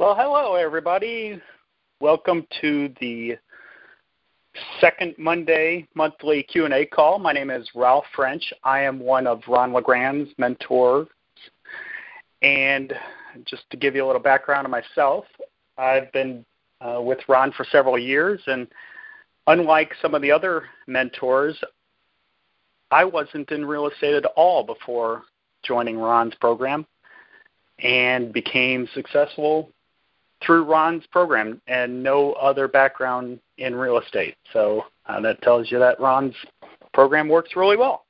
Well, hello, everybody. Welcome to the second Monday monthly Q&A call. My name is Ralph French. I am one of Ron LeGrand's mentors. And just to give you a little background on myself, I've been uh, with Ron for several years, and unlike some of the other mentors, I wasn't in real estate at all before joining Ron's program and became successful through Ron's program and no other background in real estate. So uh, that tells you that Ron's program works really well.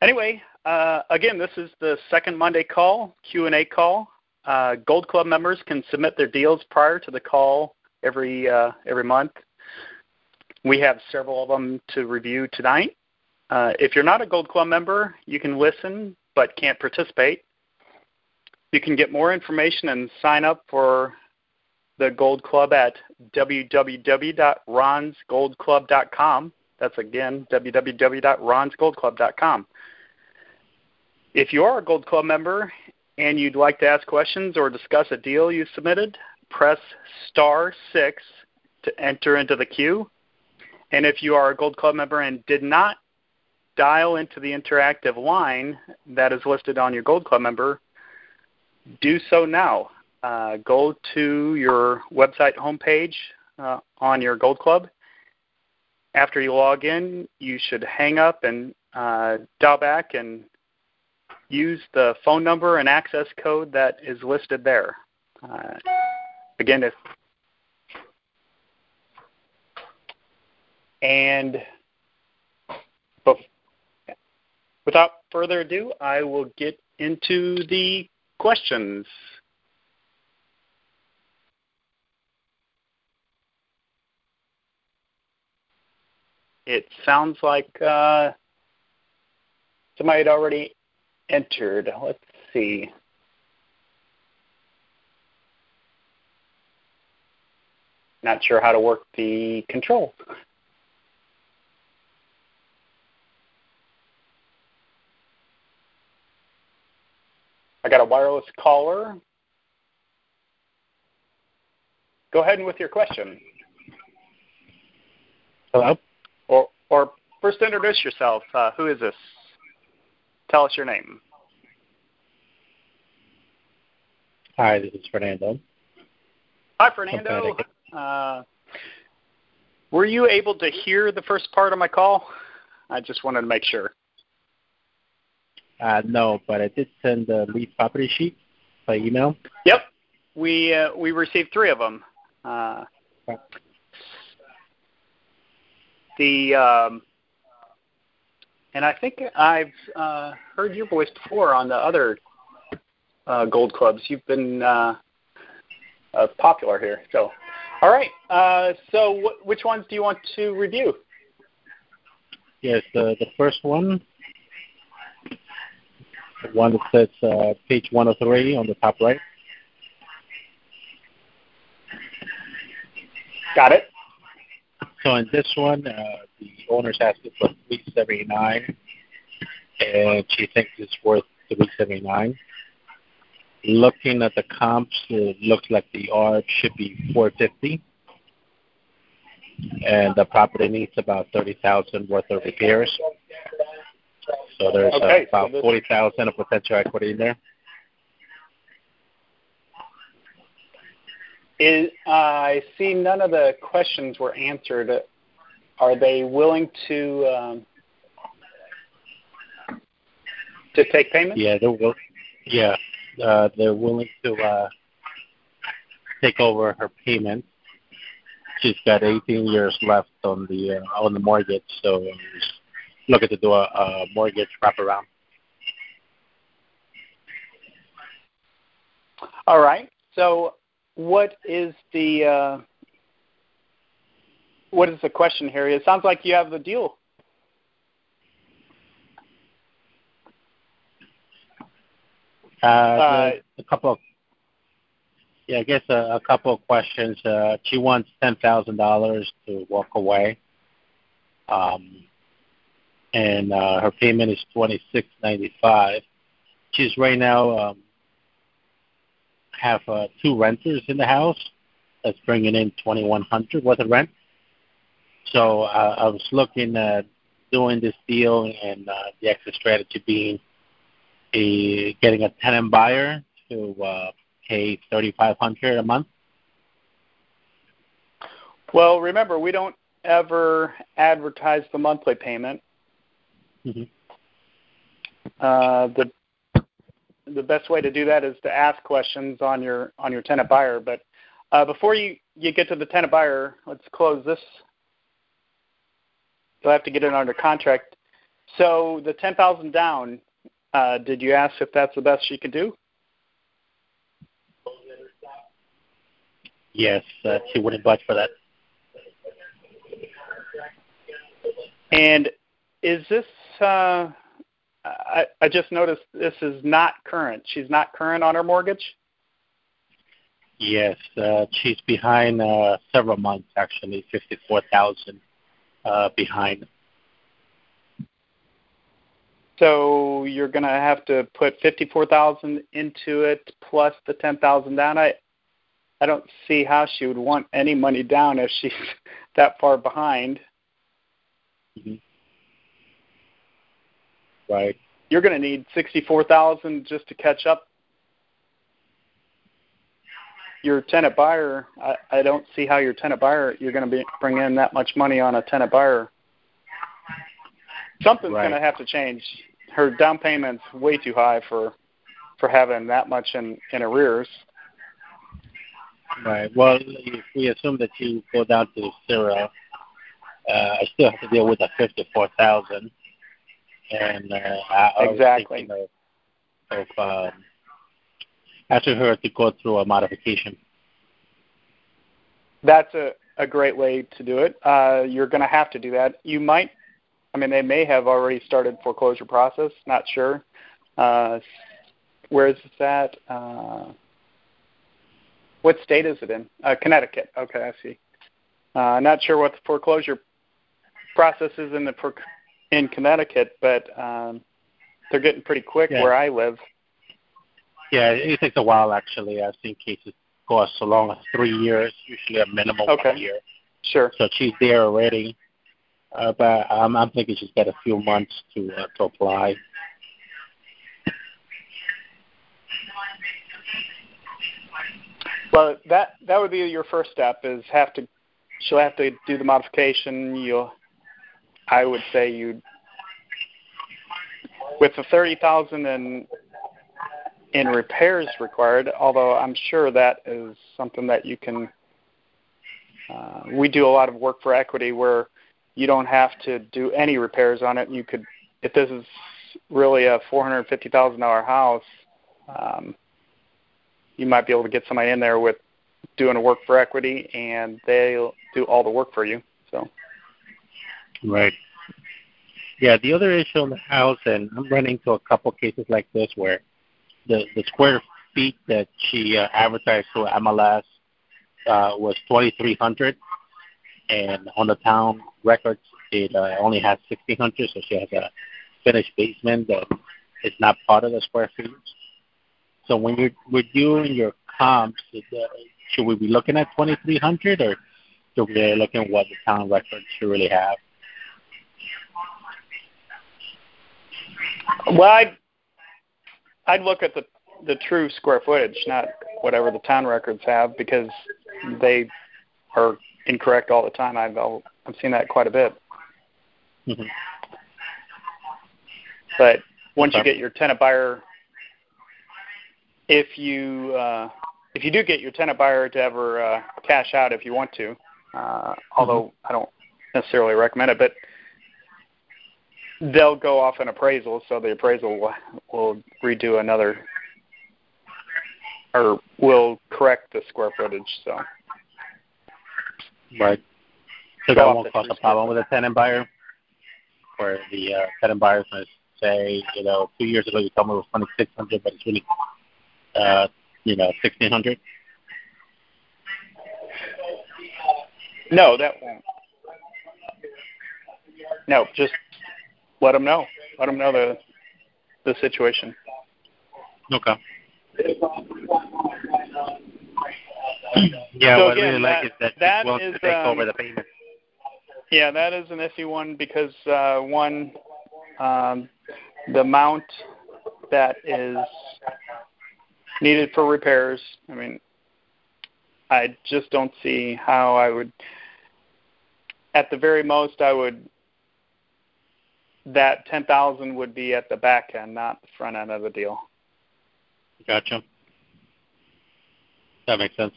Anyway, uh, again, this is the second Monday call, Q&A call. Uh, Gold Club members can submit their deals prior to the call every uh, every month. We have several of them to review tonight. Uh, if you're not a Gold Club member, you can listen but can't participate. You can get more information and sign up for the Gold Club at www.ronsgoldclub.com. That's again www.ronsgoldclub.com. If you are a Gold Club member and you'd like to ask questions or discuss a deal you submitted, press star six to enter into the queue. And if you are a Gold Club member and did not dial into the interactive line that is listed on your Gold Club member, do so now. Uh, go to your website homepage uh, on your Gold Club. After you log in, you should hang up and uh, dial back and use the phone number and access code that is listed there. Uh, again, if and without further ado, I will get into the questions? It sounds like uh, somebody had already entered. Let's see. Not sure how to work the control. I got a wireless caller. Go ahead and with your question. Hello? Or, or first introduce yourself. Uh, who is this? Tell us your name. Hi, this is Fernando. Hi, Fernando. Uh, were you able to hear the first part of my call? I just wanted to make sure. Uh, no, but I did send the lead property sheet by email. Yep, we uh, we received three of them. Uh, the um, and I think I've uh, heard your voice before on the other uh, gold clubs. You've been uh, uh, popular here. So, all right. Uh, so, wh- which ones do you want to review? Yes, the the first one one that says uh, page 103 on the top right. Got it. So in this one, uh, the owner's asking for 379 and she thinks it's worth 379 Looking at the comps, it looks like the ARV should be 450 and the property needs about 30000 worth of repairs. So there's okay, uh, about so forty thousand of potential equity in there. Is, uh, I see none of the questions were answered. Are they willing to um, to take payment? Yeah, they're will. Yeah, uh, they're willing to uh, take over her payment. She's got 18 years left on the uh, on the mortgage, so looking to do a, a mortgage wraparound. All right. So, what is the uh, what is the question here? It sounds like you have the deal. Uh, uh, a couple of yeah, I guess a, a couple of questions. Uh, she wants ten thousand dollars to walk away. Um, and uh, her payment is twenty six ninety five. She's right now um, have uh, two renters in the house that's bringing in 2100 worth of rent. So uh, I was looking at doing this deal and uh, the exit strategy being a, getting a tenant buyer to uh, pay 3500 a month. Well, remember, we don't ever advertise the monthly payment. Mm-hmm. Uh, the the best way to do that is to ask questions on your on your tenant buyer. But uh, before you you get to the tenant buyer, let's close this. You'll have to get it under contract. So the ten thousand down. Uh, did you ask if that's the best she could do? Yes, uh, she wouldn't budge for that. And is this? Uh, I, I just noticed this is not current. She's not current on her mortgage. Yes, uh, she's behind uh, several months actually, fifty-four thousand uh, behind. So you're going to have to put fifty-four thousand into it plus the ten thousand down. I I don't see how she would want any money down if she's that far behind. Mm-hmm. Right. You're going to need sixty-four thousand just to catch up. Your tenant buyer, I, I don't see how your tenant buyer you're going to be bring in that much money on a tenant buyer. Something's right. going to have to change. Her down payment's way too high for for having that much in in arrears. Right. Well, if we assume that you go down to zero, uh, I still have to deal with the fifty-four thousand, and uh, I, exactly. was thinking of, of um, asking her to go through a modification. That's a a great way to do it. Uh, you're going to have to do that. You might, I mean, they may have already started foreclosure process. Not sure. Uh, where is this at? Uh, what state is it in? Uh, Connecticut. Okay, I see. Uh, not sure what the foreclosure process is in the in Connecticut, but um, they're getting pretty quick yeah. where I live. Yeah, it takes a while actually. I've seen cases go as long as three years, usually a minimum okay. one year. Sure. So she's there already, uh, but um, I'm thinking she's got a few months to uh, to apply. Well, that that would be your first step. Is have to she'll have to do the modification. You'll, I would say you, with the thirty thousand in in repairs required. Although I'm sure that is something that you can. Uh, we do a lot of work for equity where you don't have to do any repairs on it. You could, if this is really a four hundred fifty thousand dollar house. Um, you might be able to get somebody in there with doing a work for equity, and they'll do all the work for you. So. Right. Yeah, the other issue in the house, and I'm running into a couple cases like this where the the square feet that she uh, advertised through MLS uh, was 2,300, and on the town records it uh, only has 1,600, so she has a finished basement that is not part of the square feet. So when you're you and your comps, should we be looking at 2,300 or should we be looking at what the town records should really have? Well, I'd, I'd look at the the true square footage, not whatever the town records have, because they are incorrect all the time. I've I've seen that quite a bit. Mm-hmm. But once you get your tenant buyer if you uh, if you do get your tenant buyer to ever uh, cash out if you want to, uh, although mm-hmm. I don't necessarily recommend it, but they'll go off an appraisal, so the appraisal will, will redo another or will correct the square footage. So right. So that won't cause a problem with a tenant buyer, where the uh, tenant buyer is going to say, you know, two years ago you told me it was twenty six hundred, but it's really uh, you know, sixteen hundred? No, that won't. No, just let them know. Let them know the the situation. Okay. Yeah, So what again, I really like that- is that that he's willing is, to take um, over the payment. Yeah, that is an iffy one because uh, one, um, the amount that is needed for repairs. I mean, I just don't see how I would. At the very most, I would. That ten thousand would be at the back end, not the front end of the deal. Gotcha. That makes sense.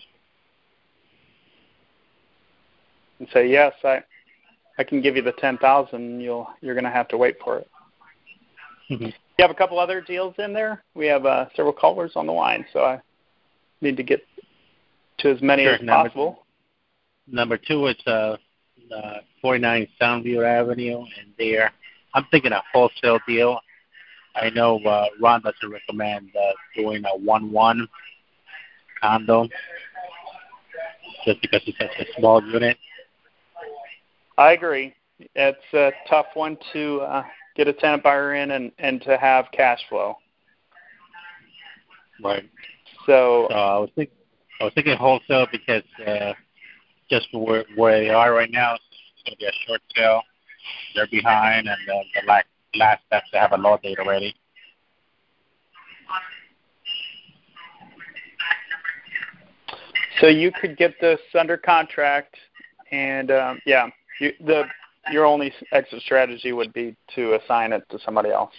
And say yes, I, I can give you the ten thousand. You'll you're going to have to wait for it. Mhm. You have a couple other deals in there. We have uh, several callers on the line, so I need to get to as many Sure, as number- possible. Number two is uh, uh, 49 Soundview Avenue, and there I'm thinking a wholesale deal. I know uh, Ron doesn't recommend uh, doing a one-one condo just because it's such a small unit. I agree. It's a tough one to uh, get a tenant buyer in and, and to have cash flow. Right. So So I was think I was thinking wholesale because uh, just for where, where they are right now, it's going to be a short sale. They're behind, and uh, the last last steps to have a law date already. so you could get this under contract, and um, yeah, you, the your only exit strategy would be to assign it to somebody else.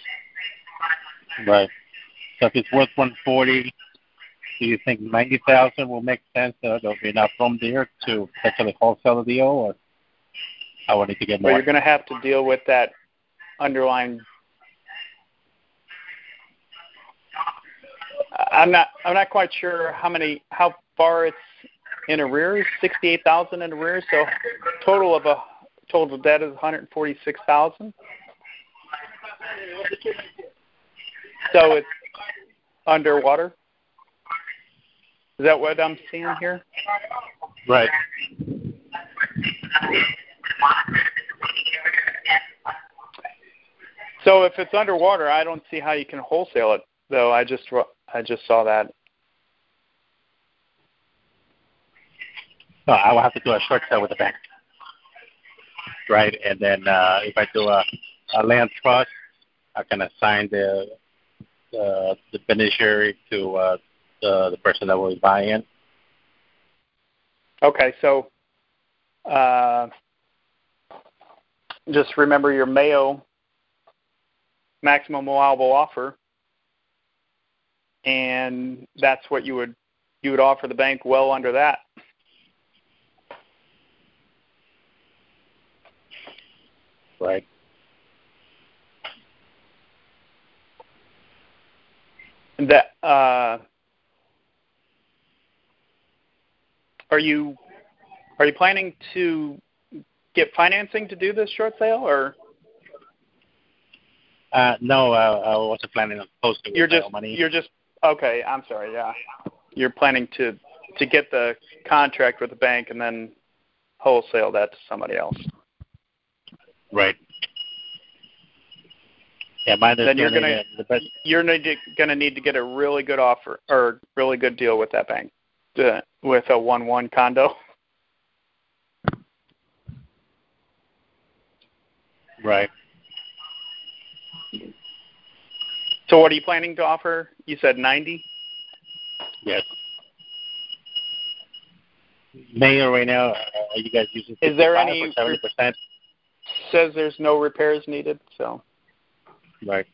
Right. So if it's worth 140, do you think 90,000 will make sense? Uh, there'll be enough room there to potentially wholesale the deal, or I will need to get But more. you're going to have to deal with that underlying. I'm not. I'm not quite sure how many, how far it's in arrears. Sixty-eight thousand in arrears. So total of a total debt is one hundred forty-six thousand. So it's underwater. Is that what I'm seeing here? Right. So if it's underwater, I don't see how you can wholesale it. Though I just I just saw that. No, I will have to do a short sale with the bank. Right, and then uh, if I do a, a land trust, I can assign the uh, the beneficiary to uh, the the person that will be buying. It. Okay, so uh, just remember your Mayo maximum allowable offer, and that's what you would you would offer the bank well under that. Right. And that uh, are you are you planning to get financing to do this short sale, or Uh, no, uh, I wasn't planning on posting you're just money. you're just okay? I'm sorry. Yeah, you're planning to to get the contract with the bank and then wholesale that to somebody else. Right. Yeah, my Then you're gonna- the best. You're going to need to get a really good offer or really good deal with that bank uh, with a one-one condo. Right. So what are you planning to offer? You said 90. Yes. Mayor, right now, are you guys using Is there any- seventy percent? Says there's no repairs needed. So Right.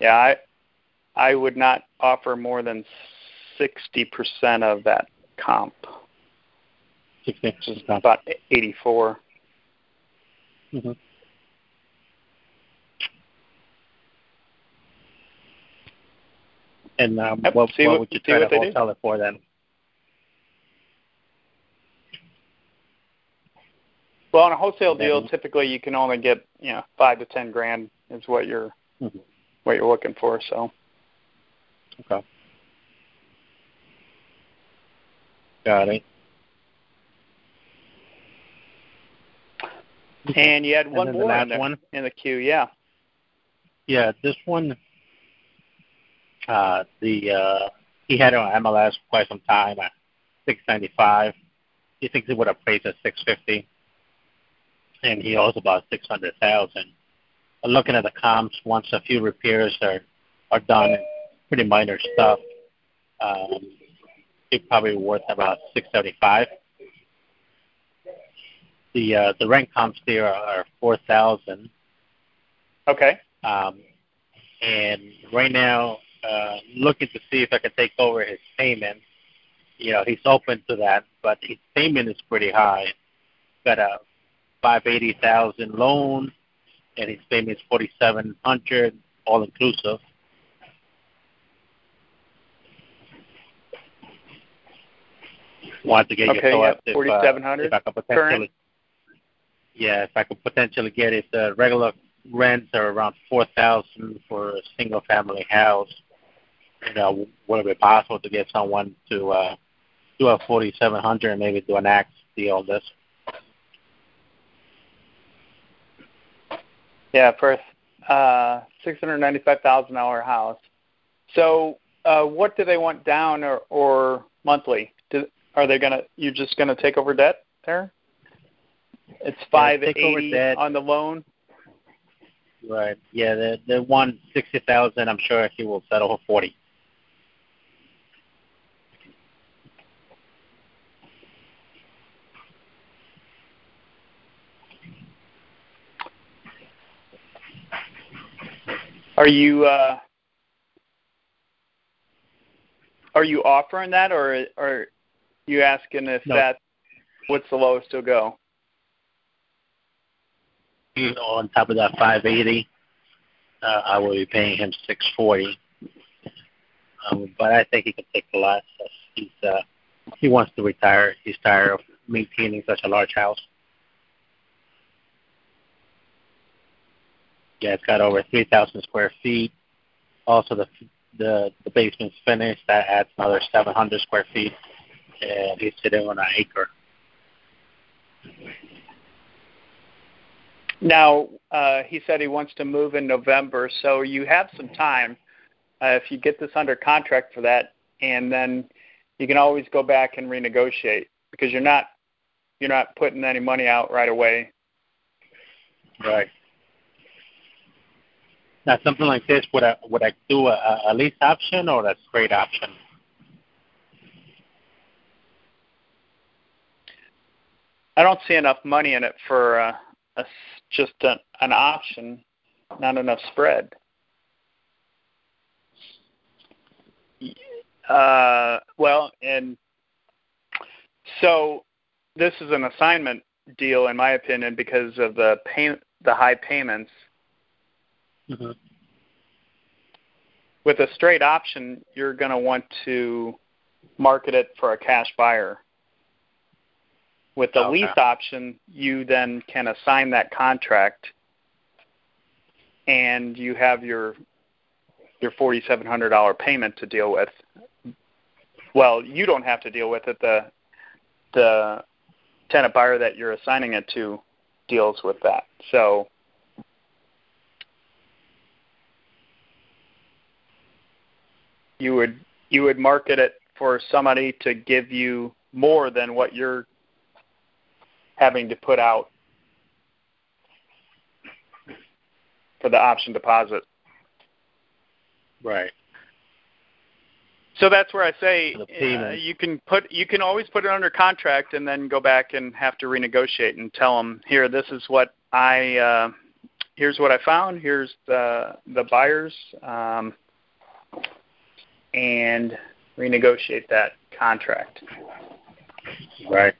yeah, I I would not offer more than 60% of that comp, Sixty. which is about 84. Mm-hmm. And um, Yep, what, see what what- would you see try what to do. wholesale it for then? Well, on a wholesale Then- deal, typically you can only get you know five to ten grand is what you're Mhm. what you're looking for. So Okay. Got it. And you had one the more in, there, one? in the queue. Yeah. Yeah, this one. Uh, the uh, he had it on MLS for quite some time at 695. He thinks it would have priced at 650, and he owes about 600,000. Looking at the comps, once a few repairs are are done, pretty minor stuff, um, it's probably worth about 675. The uh, the rent comps there are, are 4,000. Okay. Um, and right now, uh, looking to see if I can take over his payment. You know, he's open to that, but his payment is pretty high. Got a five eighty thousand loan, and his payment is forty seven hundred, all inclusive. Want to get okay, your thoughts yeah, forty seven hundred. If, uh, if I potentially, current? Yeah, if I could potentially get it, the regular rents are around four thousand for a single family house you know, would it be possible to get someone to uh, do a 4700 and maybe do an axe deal this? Yeah, for a uh, $695,000 house. So, uh, what do they want down or, or monthly? Do, are they gonna? You're just gonna take over debt there? It's five eighty on the loan. Right. Yeah. The the one sixty thousand. I'm sure he will settle for forty. Are you uh, are you offering that, or are you asking if no. that what's the lowest to go? On top of that 580, uh, I will be paying him 640. Um, but I think he can take the less. He's uh, he wants to retire. He's tired of maintaining such a large house. Yeah, it's got over 3,000 square feet. Also, the the the basement's finished. That adds another 700 square feet, and he's sitting on an acre. Now, uh, he said he wants to move in November, so you have some time uh, if you get this under contract for that, and then you can always go back and renegotiate because you're not you're not putting any money out right away. Right. Now, something like this, would I would I do a, a lease option or a straight option? I don't see enough money in it for uh, a, just a, an option, not enough spread. Uh, well, and so this is an assignment deal, in my opinion, because of the pay, the high payments Mm-hmm. With a straight option, you're going to want to market it for a cash buyer. With the okay. lease option, you then can assign that contract, and you have your your forty seven hundred dollar payment to deal with. Well, you don't have to deal with it. The the tenant buyer that you're assigning it to deals with that. So you would you would market it for somebody to give you more than what you're having to put out for the option deposit. Right. So that's where I say uh, you can put you can always put it under contract and then go back and have to renegotiate and tell them here this is what I uh, here's what I found here's the the buyers um, and renegotiate that contract. Right.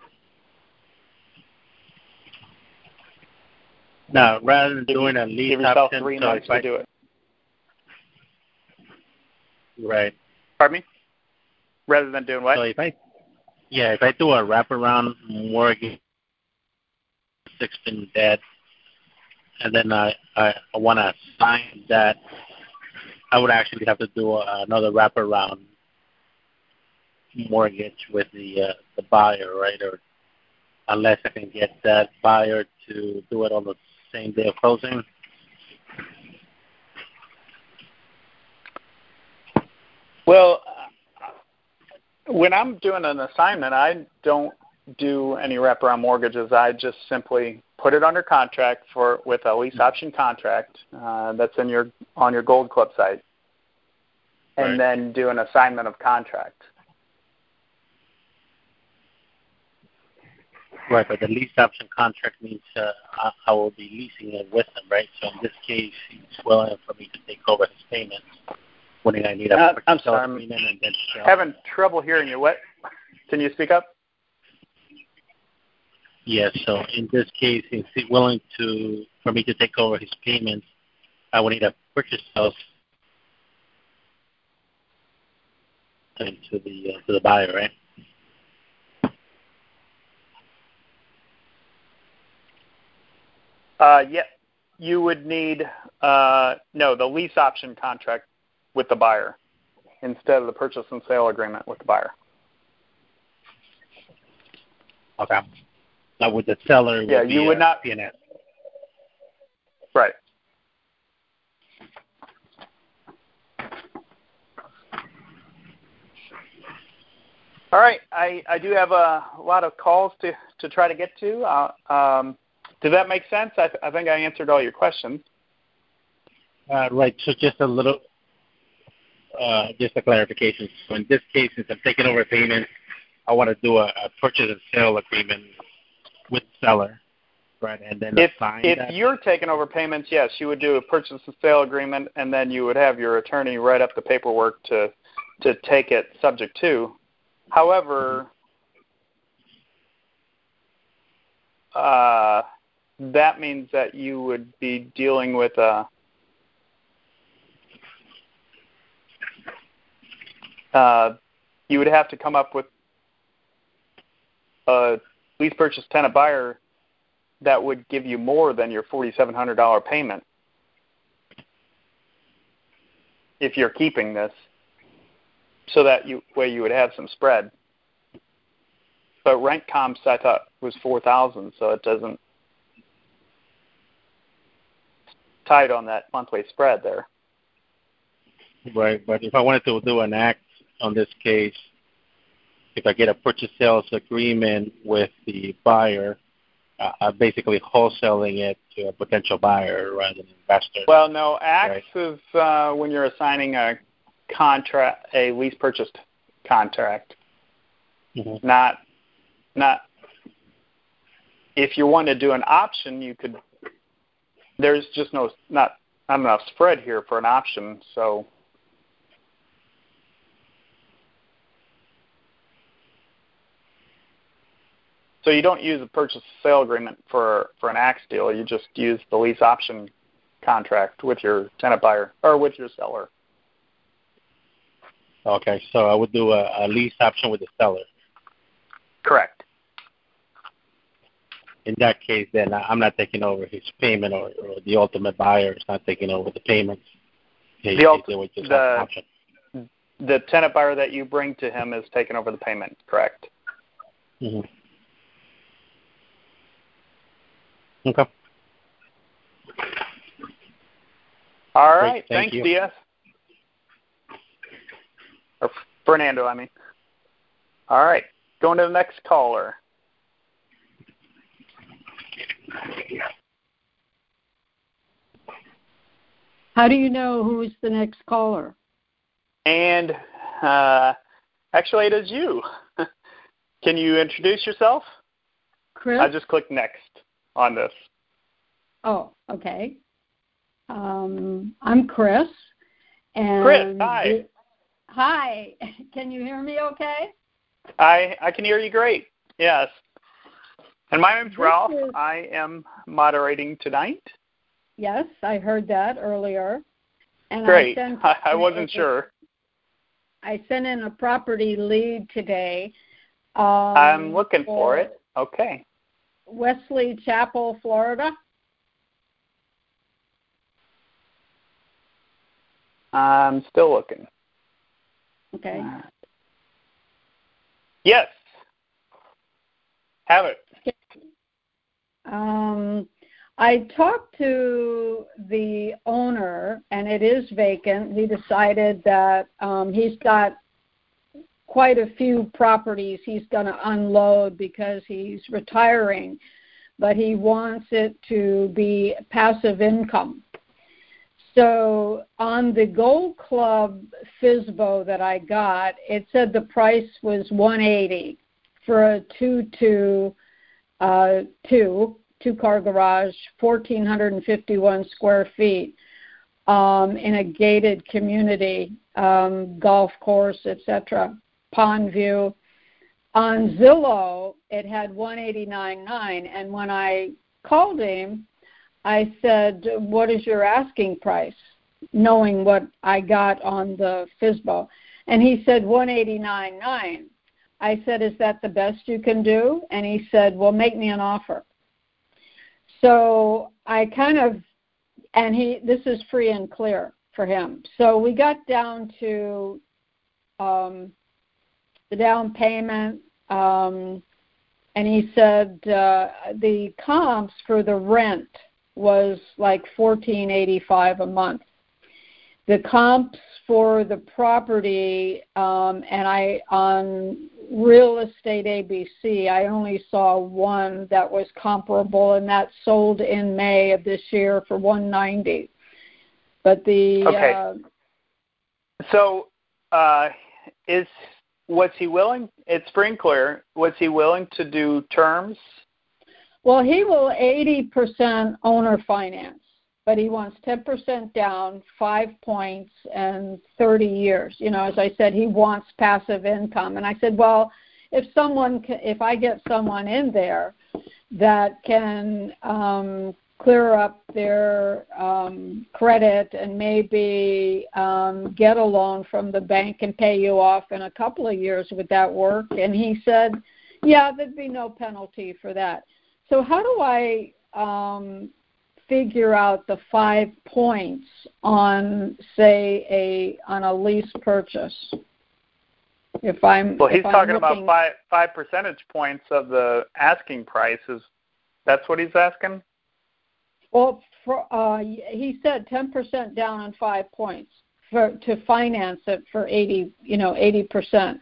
Now, rather than doing a lease give yourself option, three so months to I, do it. Right. Pardon me. Rather than doing what? So if I, yeah, if I do a wraparound mortgage, sixteen debt, and then I I, I want to sign that I would actually have to do a, another wraparound mortgage with the uh, the buyer, right? Or unless I can get that buyer to do it on the same day of closing. Well, when I'm doing an assignment, I don't do any wraparound mortgages. I just simply put it under contract for with a lease option contract uh, that's in your on your Gold Club site, and right. then do an assignment of contract. Right, but the lease option contract means uh, I, I will be leasing it with him, right? So in this case, he's willing for me to take over his payments. Wouldn't I need a Uh, I'm sorry, I'm and then sell? Having trouble hearing you. What? Can you speak up? Yes. So in this case, if he's willing to for me to take over his payments, I would need a purchase sales to the uh, to the buyer, right? Uh, yeah, you would need uh, no the lease option contract with the buyer instead of the purchase and sale agreement with the buyer. Okay. Now with the seller, Yeah, you would not be, not- PNS. Right. All right, I, I do have a lot of calls to, to try to get to. Uh, um, does that make sense? I, I think I answered all your questions. Uh, right. So just a little, uh, just a clarification. So in this case, since I'm taking over payments, I want to do a, a purchase and sale agreement with seller, right? And then If assign if that. you're taking over payments, yes, you would do a purchase and sale agreement, and then you would have your attorney write up the paperwork to to take it subject to. However, uh, that means that you would be dealing with a uh, you would have to come up with a lease purchase tenant buyer that would give you more than your forty-seven hundred dollar payment if you're keeping this, so that you way you would have some spread. But rent comps I thought was four thousand, so it doesn't tight on that monthly spread there. Right. But if I wanted to do an act on this case, if I get a purchase sales agreement with the buyer, uh, I'm basically wholesaling it to a potential buyer rather than investor. Well, no, acts is uh, when you're assigning a contract, a lease purchase contract. Mhm. not not if you want to do an option you could there's just no not not enough spread here for an option so. So you don't use a purchase sale agreement for for an axe deal you just use the lease option contract with your tenant buyer or with your seller. Okay, so I would do a, a lease option with the seller. correct In that case, then I'm not taking over his payment, or, or the ultimate buyer is not taking over the payments. They, The ult- the- the tenant buyer that you bring to him is taking over the payment correct hmm Okay. All right. Great, thank Thanks, you. Diaz. Or Fernando, I mean. All right. Going to the next caller. How do you know who's the next caller? And uh, actually, it is you. Can you introduce yourself? Chris? I just clicked next on this. oh, okay. Um, I'm Chris. And Chris, hi. hi. Can you hear me okay? I I can hear you great. Yes. And my name's Ralph. is- I am moderating tonight. Yes, I heard that earlier. And Great. I, sent I, I wasn't sure. I sent in a property lead today. Um, I'm looking for it. Okay. Wesley Chapel, Florida. I'm still looking. Okay. Yes. Have it. Um, I talked to the owner, and it is vacant. He decided that um, he's got quite a few properties he's going to unload because he's retiring, but he wants it to be passive income. So on the Gold Club FSBO that I got, it said the price was 180 for a two two uh, two two car garage, 1,451 square feet um, in a gated community, um, golf course, etc. Pond view. On Zillow, it had 189.9, and when I called him, I said, "What is your asking price?" Knowing what I got on the FSBO, and he said 189.9. I said, "Is that the best you can do?" And he said, "Well, make me an offer." So I kind of, and he, this is free and clear for him. So we got down to um, the down payment, um, and he said uh, the comps for the rent was like fourteen eighty five a month. The comps for the property, um, and I on real estate ABC, I only saw one that was comparable, and that sold in May of this year for 190. But the okay. Uh, so uh, is was he willing? It's sprinkler. Was he willing to do terms? Well, he will 80% owner finance but he wants 10% down, five points, and 30 years. You know, as I said, he wants passive income. And I said, well, if someone, can, if I get someone in there that can um, clear up their um, credit and maybe um, get a loan from the bank and pay you off in a couple of years, would that work? And he said, yeah, there'd be no penalty for that. So how do I um, figure out the five points on say a on a lease purchase. If i'm well he's I'm talking looking, about five five percentage points of the asking price is that's what he's asking? Well for, uh he said 10% down on five points for to finance it for 80 you know 80%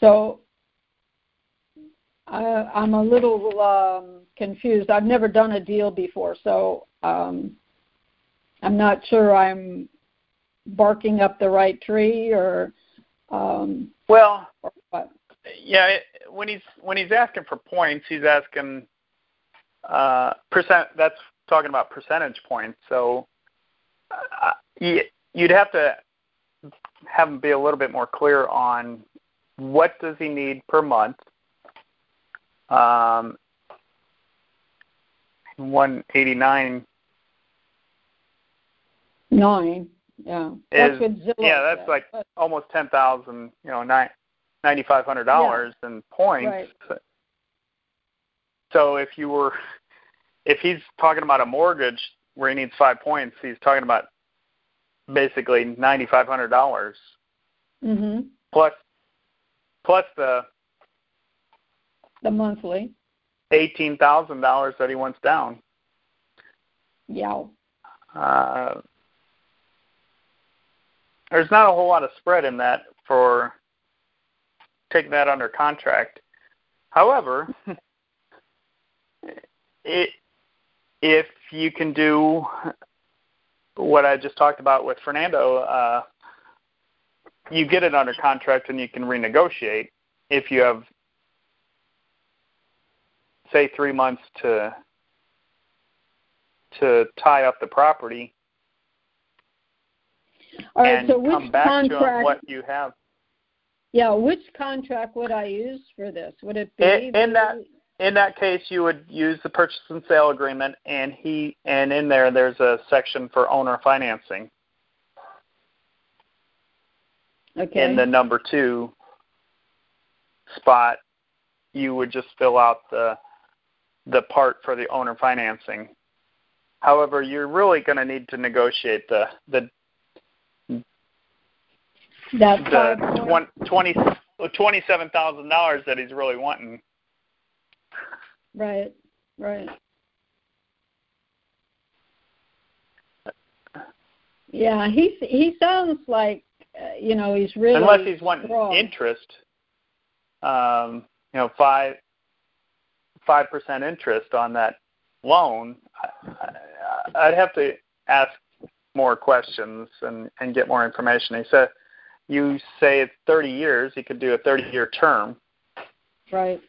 so I, I'm a little um, confused. I've never done a deal before, so um, I'm not sure I'm barking up the right tree or. Um, well, or what. yeah. It, when he's when he's asking for points, he's asking uh, percent. That's talking about percentage points. So uh, you'd have to have him be a little bit more clear on what does he need per month um, 189 nine yeah is, Zillow yeah that's like almost ten thousand you know nine ninety five hundred dollars yeah. in points right. so if you were if he's talking about a mortgage where he needs five points he's talking about basically ninety five hundred dollars mm-hmm. plus plus the the monthly. Eighteen thousand dollars that he wants down. Yeah. Uh, there's not a whole lot of spread in that for taking that under contract. However, it, if you can do what I just talked about with Fernando, uh, you get it under contract and you can renegotiate if you have say three months to to tie up the property All right, and so which come back contract, to what you have. Yeah, which contract would I use for this? Would it be in, in that in that case you would use the purchase and sale agreement and he and in there there's a section for owner financing. Okay. In the number 2 spot you would just fill out the the part for the owner financing. However, you're really going to need to negotiate the the that the twenty twenty seven thousand dollars that he's really wanting. Right, right. Yeah, he he sounds like uh, you know, he's really unless he's wanting strong. interest. Um, you know, five five percent interest on that loan. I, I'd have to ask more questions and and get more information. He said, you say it's 30 years. He could do a 30 year term. Right.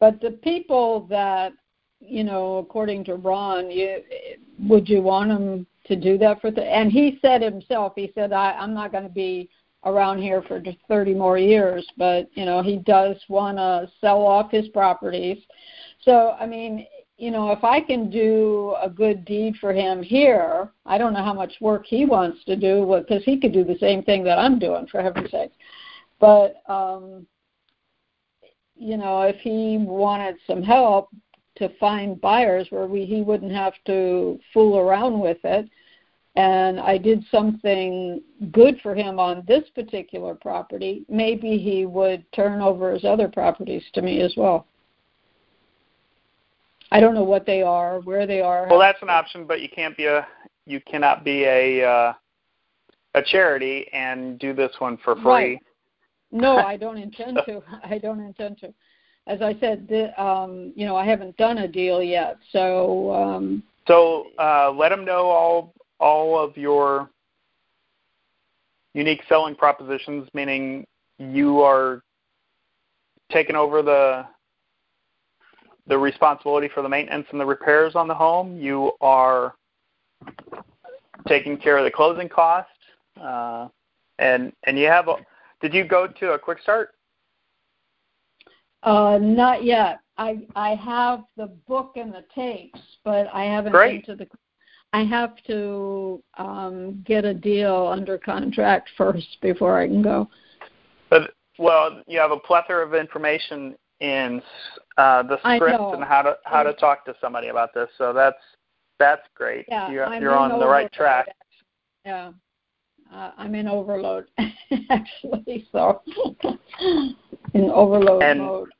But the people that you know, according to Ron, you would you want him to do that for the? And he said himself, he said, I, I'm not going to be around here for just 30 more years, but you know, he does want to sell off his properties. So, I mean, you know, if I can do a good deed for him here, I don't know how much work he wants to do because he could do the same thing that I'm doing, for heaven's sake. But um, you know, if he wanted some help to find buyers where we he wouldn't have to fool around with it, and I did something good for him on this particular property, maybe he would turn over his other properties to me as well. I don't know what they are, where they are. Well, that's an option, but you can't be a you cannot be a uh, a charity and do this one for free. Right. No, I don't intend to. I don't intend to. As I said, the, um, you know, I haven't done a deal yet, so. Um, so uh, let them know all all of your unique selling propositions, meaning you are taking over the the responsibility for the maintenance and the repairs on the home. You are taking care of the closing costs, uh, and and you have a. Did you go to a quick start? Uh, not yet. I I have the book and the tapes, but I haven't Great. been to the. I have to um, get a deal under contract first before I can go. But well, you have a plethora of information in uh, the script and how to how to talk to somebody about this. So that's that's great. Yeah, you're, you're on the right track. Yeah, uh, I'm in overload actually. So in overload and, mode.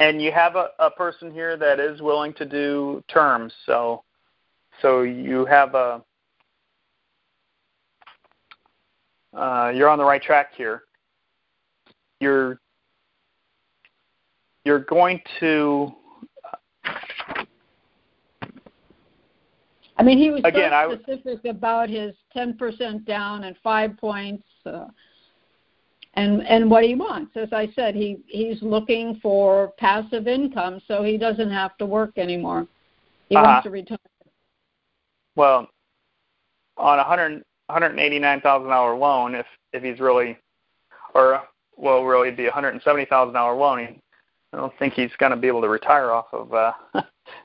And you have a, a person here that is willing to do terms. So so you have a uh, you're on the right track here. You're you're going to I mean, he was Again, so specific about his 10% down and five points, uh, and and what he wants. As I said, he he's looking for passive income, so he doesn't have to work anymore. He uh-huh. wants to retire. Well, on a hundred hundred eighty nine thousand dollar loan, if if he's really, or well, really be a hundred and seventy thousand dollar loan, he, I don't think he's going to be able to retire off of uh,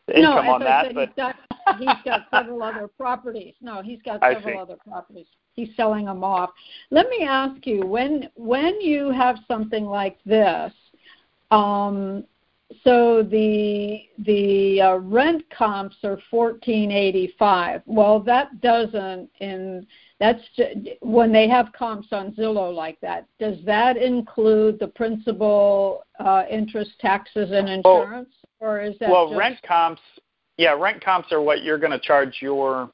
the income no, on that. Said, but he's got, he's got several other properties. No, he's got several other properties. He's selling them off. Let me ask you when when you have something like this. Um, so the the uh, rent comps are fourteen eighty five. Well, that doesn't in that's when they have comps on Zillow like that. Does that include the principal, uh, interest, taxes, and insurance, oh, or is that well just... rent comps? Yeah, rent comps are what you're going to charge your,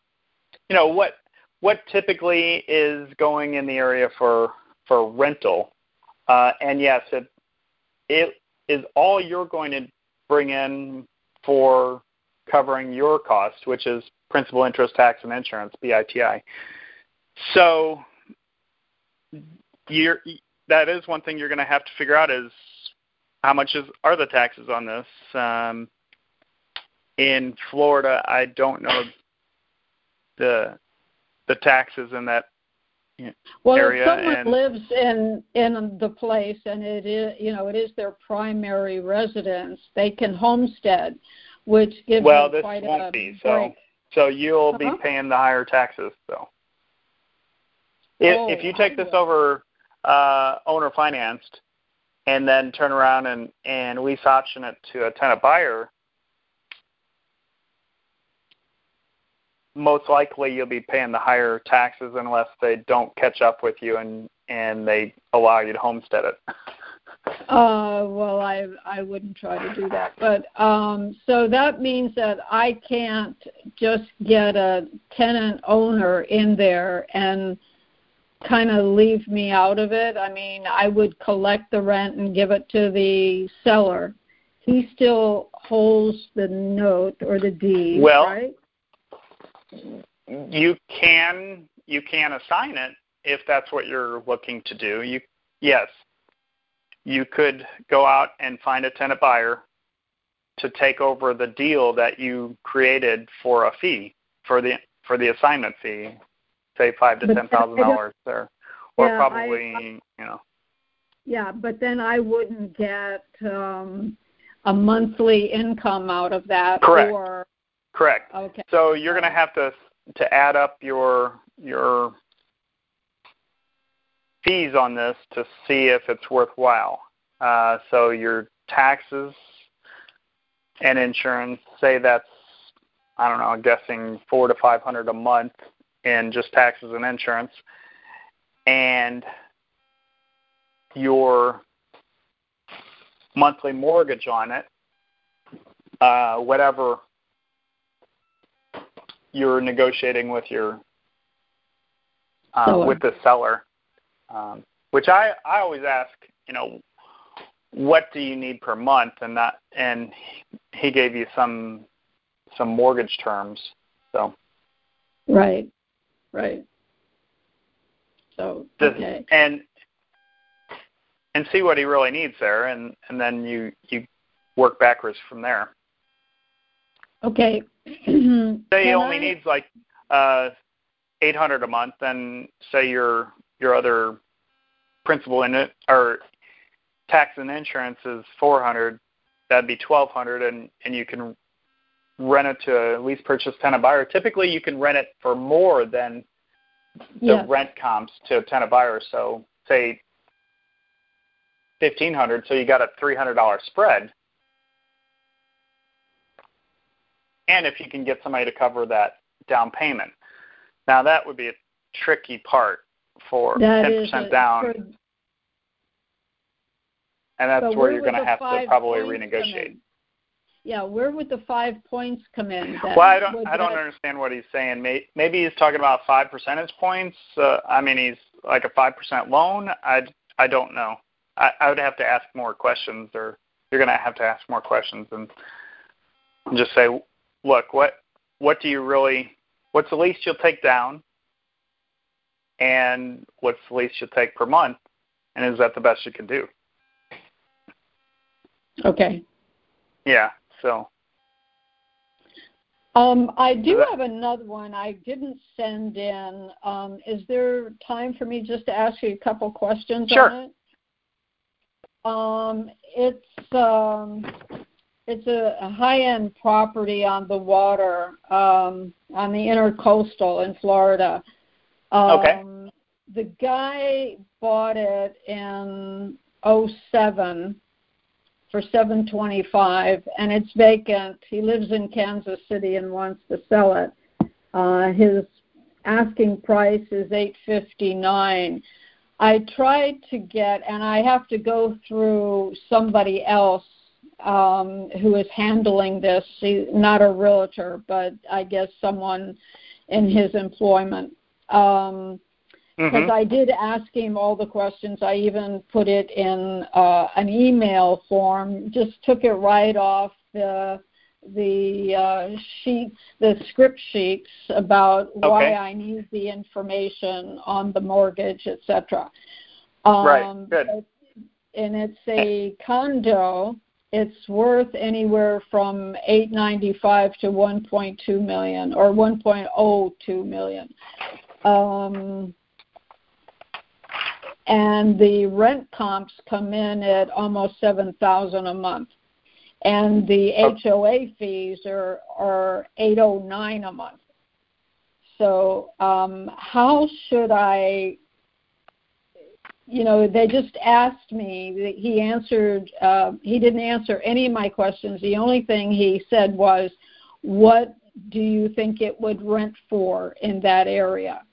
you know, what what typically is going in the area for for rental, uh, and yes, it it is all you're going to bring in for covering your cost, which is principal, interest, tax, and insurance, PITI. So you're, that is one thing you're going to have to figure out is how much is are the taxes on this. Um, in Florida, I don't know the the taxes in that well, area. if someone and, lives in in the place and it is you know it is their primary residence, they can homestead, which gives well, this quite won't a be break. so. So you'll Uh-huh. be paying the higher taxes, though. If, Oh, if you I take this will. over uh, owner financed, and then turn around and and lease option it to a tenant buyer, most likely you'll be paying the higher taxes unless they don't catch up with you and and they allow you to homestead it. Uh, well, I I wouldn't try to do that, but um, so that means that I can't just get a tenant owner in there and kind of leave me out of it. I mean, I would collect the rent and give it to the seller. He still holds the note or the deed, well, right? You can you can assign it if that's what you're looking to do. You yes, you could go out and find a tenant buyer to take over the deal that you created for a fee for the for the assignment fee, say five to But ten thousand dollars there, or Yeah, probably I- you know Yeah, but then I wouldn't get um, a monthly income out of that. Correct. Or correct. okay, So you're going to have to to add up your your fees on this to see if it's worthwhile. Uh, so your taxes and insurance, say that's I don't know, I'm guessing four to five hundred a month in just taxes and insurance, and your monthly mortgage on it, uh, whatever you're negotiating with your uh, Seller. with the seller. Um, which I I always ask, you know, what do you need per month, and that and he gave you some some mortgage terms. So right, right. So the, okay, and and see what he really needs there, and and then you you work backwards from there. okay. Say he only I- needs like uh, eight hundred a month, and say your your other principal in it or tax and insurance is four hundred. That'd be twelve hundred, and and you can rent it to at least purchase tenant buyer. Typically, you can rent it for more than the Yes. rent comps to a tenant buyer. So say fifteen hundred, so you got a three hundred dollar spread. And if you can get somebody to cover that down payment. Now that would be a tricky part for ten percent down, for- and that's where you're going to have to probably renegotiate. Yeah, where would the five points come in? Then? Well, I don't Would I don't that- understand what he's saying. Maybe he's talking about five percentage points. Uh, I mean, he's like a five percent loan. I I don't know. I, I would have to ask more questions, or you're going to have to ask more questions and just say, look, what what do you really? What's the least you'll take down? And what's the least you'll take per month? And is that the best you can do? Okay. Yeah. So Um, I do have another one I didn't send in. Um, is there time for me just to ask you a couple questions Sure. on it? Um, it's um, it's a, high-end property on the water um, on the intercoastal in Florida. Um, Okay. The guy bought it in '07 for 725 and it's vacant he lives in kansas city and wants to sell it uh his asking price is 859 i tried to get and i have to go through somebody else um who is handling this not a realtor but i guess someone in his employment um because mhm. I did ask him all the questions. I even put it in uh, an email form. Just took it right off the the uh, sheets, the script sheets about why I need the information on the mortgage, etc. Um, Right, good. And it's a condo. It's worth anywhere from 895 to 1.2 million or 1.02 million. Um, and the rent comps come in at almost seven thousand a month, and the. HOA fees are are eight oh nine a month. So um, how should I? You know, they just asked me. He answered. Uh, he didn't answer any of my questions. The only thing he said was, "What do you think it would rent for in that area?"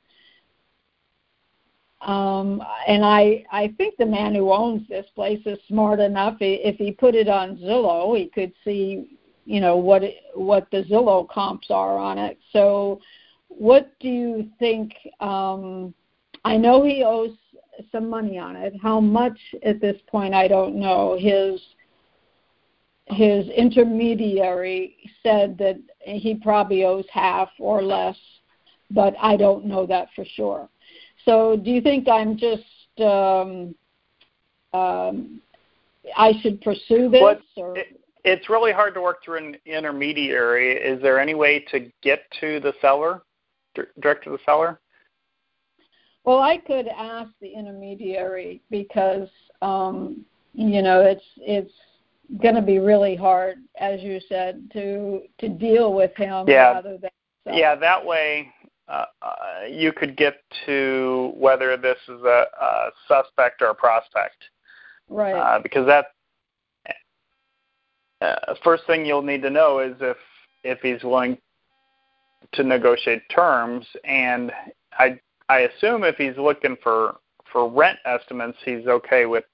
Um, and I, I think the man who owns this place is smart enough. If he put it on Zillow, he could see, you know, what it, what the Zillow comps are on it. So, what do you think um, I know he owes some money on it. How much at this point I don't know. His his intermediary said that he probably owes half or less, but I don't know that for sure. So, do you think I'm just um, um, I should pursue this? What, or? It, it's really hard to work through an intermediary. Is there any way to get to the seller, direct to the seller? Well, I could ask the intermediary because um, you know it's it's going to be really hard, as you said, to to deal with him yeah. rather than. So. Yeah, that way uh, uh, you could get to whether this is a, a suspect or a prospect. Right. Uh, because that uh, first thing you'll need to know is if if he's willing to negotiate terms, and I I assume if he's looking for for rent estimates, he's okay with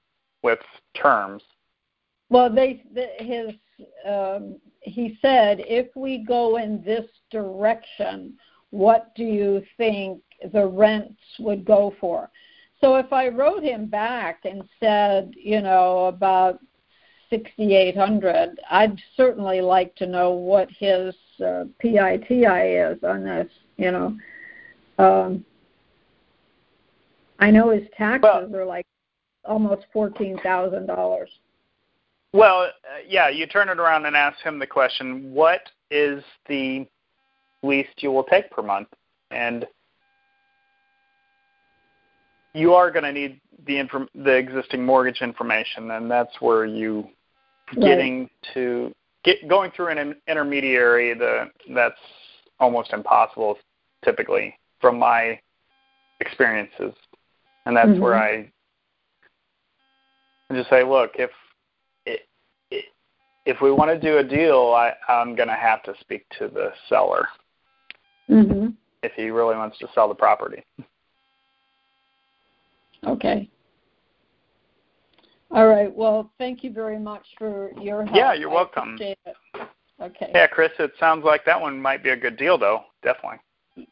with terms. Well, they the, his um, he said if we go in this direction, what do you think the rents would go for? So if I wrote him back and said, you know, about 6800, I'd certainly like to know what his uh, PITI is on this, you know. Um, I know his taxes well, are like almost $14,000. Well, uh, yeah, you turn it around and ask him the question, what is the least you will take per month? And you are going to need the inform- the existing mortgage information, and that's where you right. getting to get going through an intermediary. The that's almost impossible, typically, from my experiences, and that's mm-hmm. where I just say, look, if if we want to do a deal, I, I'm going to have to speak to the seller mm-hmm. if he really wants to sell the property. Okay. All right. Well, thank you very much for your help. Yeah, you're welcome. Okay. Yeah, Chris, it sounds like that one might be a good deal, though. Definitely.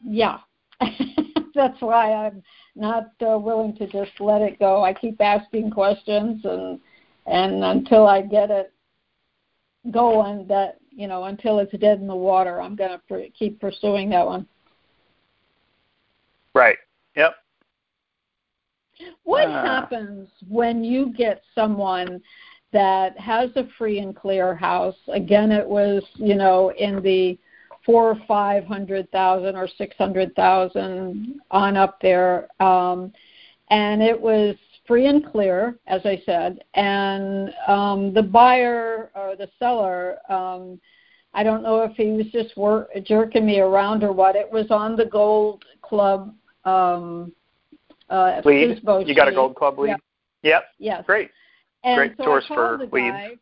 Yeah. That's why I'm not uh, willing to just let it go. I keep asking questions, and and until I get it going, that you know, until it's dead in the water, I'm going to pr- keep pursuing that one. Right. Yep. What uh, happens when you get someone that has a free and clear house? Again, it was you know in the four or five hundred thousand or six hundred thousand on up there, um, and it was free and clear, as I said, and um, the buyer or the seller. Um, I don't know if he was just work, jerking me around or what. It was on the Gold Club um, uh, lead. You got a Gold Club lead. Yeah. Yep. Yes. Great. And Great so source for leads. Guy.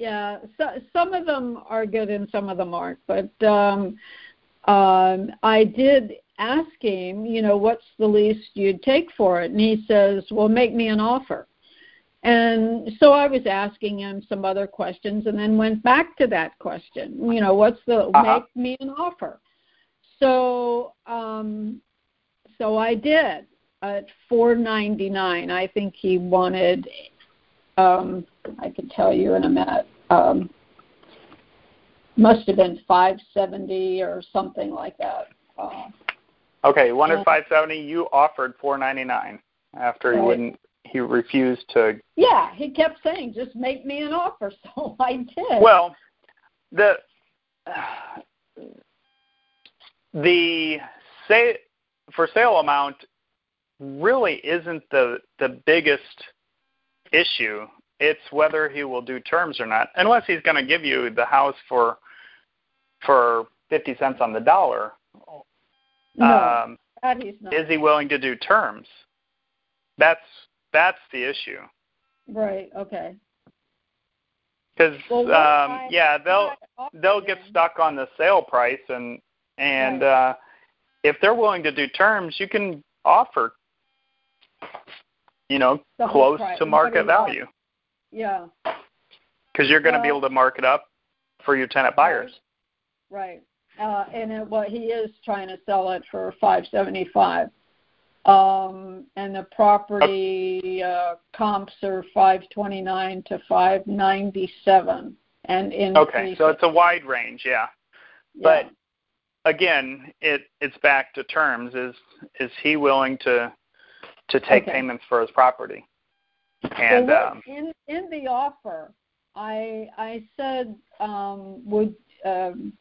Yeah. So, some of them are good and some of them aren't. But um, um, I did ask him, you know, what's the least you'd take for it? And he says, well, make me an offer. And so I was asking him some other questions and then went back to that question, you know, what's the uh-huh. make me an offer? So um so I did at 4.99. I think he wanted. Um, I can tell you in a minute. Um, must have been 570 or something like that. Uh, okay, one wanted 570. You offered 4.99 after right. he wouldn't. He refused to. Yeah, he kept saying, "Just make me an offer." So I did. Well, the the say for sale amount really isn't the the biggest issue. It's whether he will do terms or not. Unless he's going to give you the house for for fifty cents on the dollar. No, um, that he's not. Is he willing to do terms? That's that's the issue. Right. Okay. Because well, um, I, yeah, they'll they'll get stuck on the sale price and and right. uh, if they're willing to do terms, you can offer, you know, close to market value. Yeah. Because you're going to be able to mark it up for your tenant buyers. Right. right. Uh, and it, well, he is trying to sell it for five seventy five. um, and the property uh, comps are 529 to 597 and in okay so it's a wide range yeah, yeah. but again it it's back to terms is is he willing to to take okay. payments for his property and well, um, in in the offer i i said um would um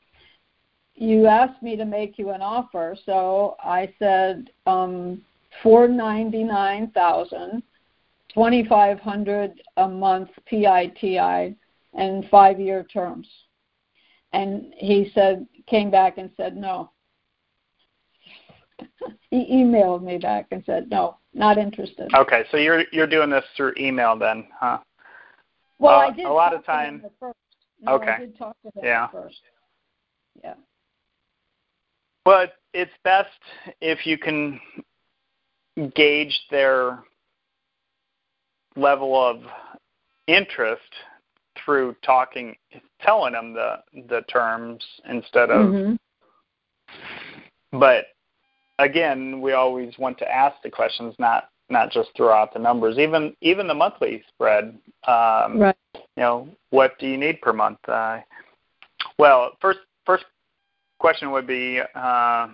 you asked me to make you an offer so i said um four ninety nine thousand twenty five hundred a month PITI and five year terms. And he said came back and said no. He emailed me back and said no, not interested. Okay, so you're you're doing this through email then, huh? Well, uh, I did a lot of times. No, okay. I did talk to him yeah. first. Yeah. But it's best if you can gauge their level of interest through talking telling them the the terms instead of mm-hmm. but again we always want to ask the questions not not just throw out the numbers even even the monthly spread um right. you know what do you need per month uh well first first question would be uh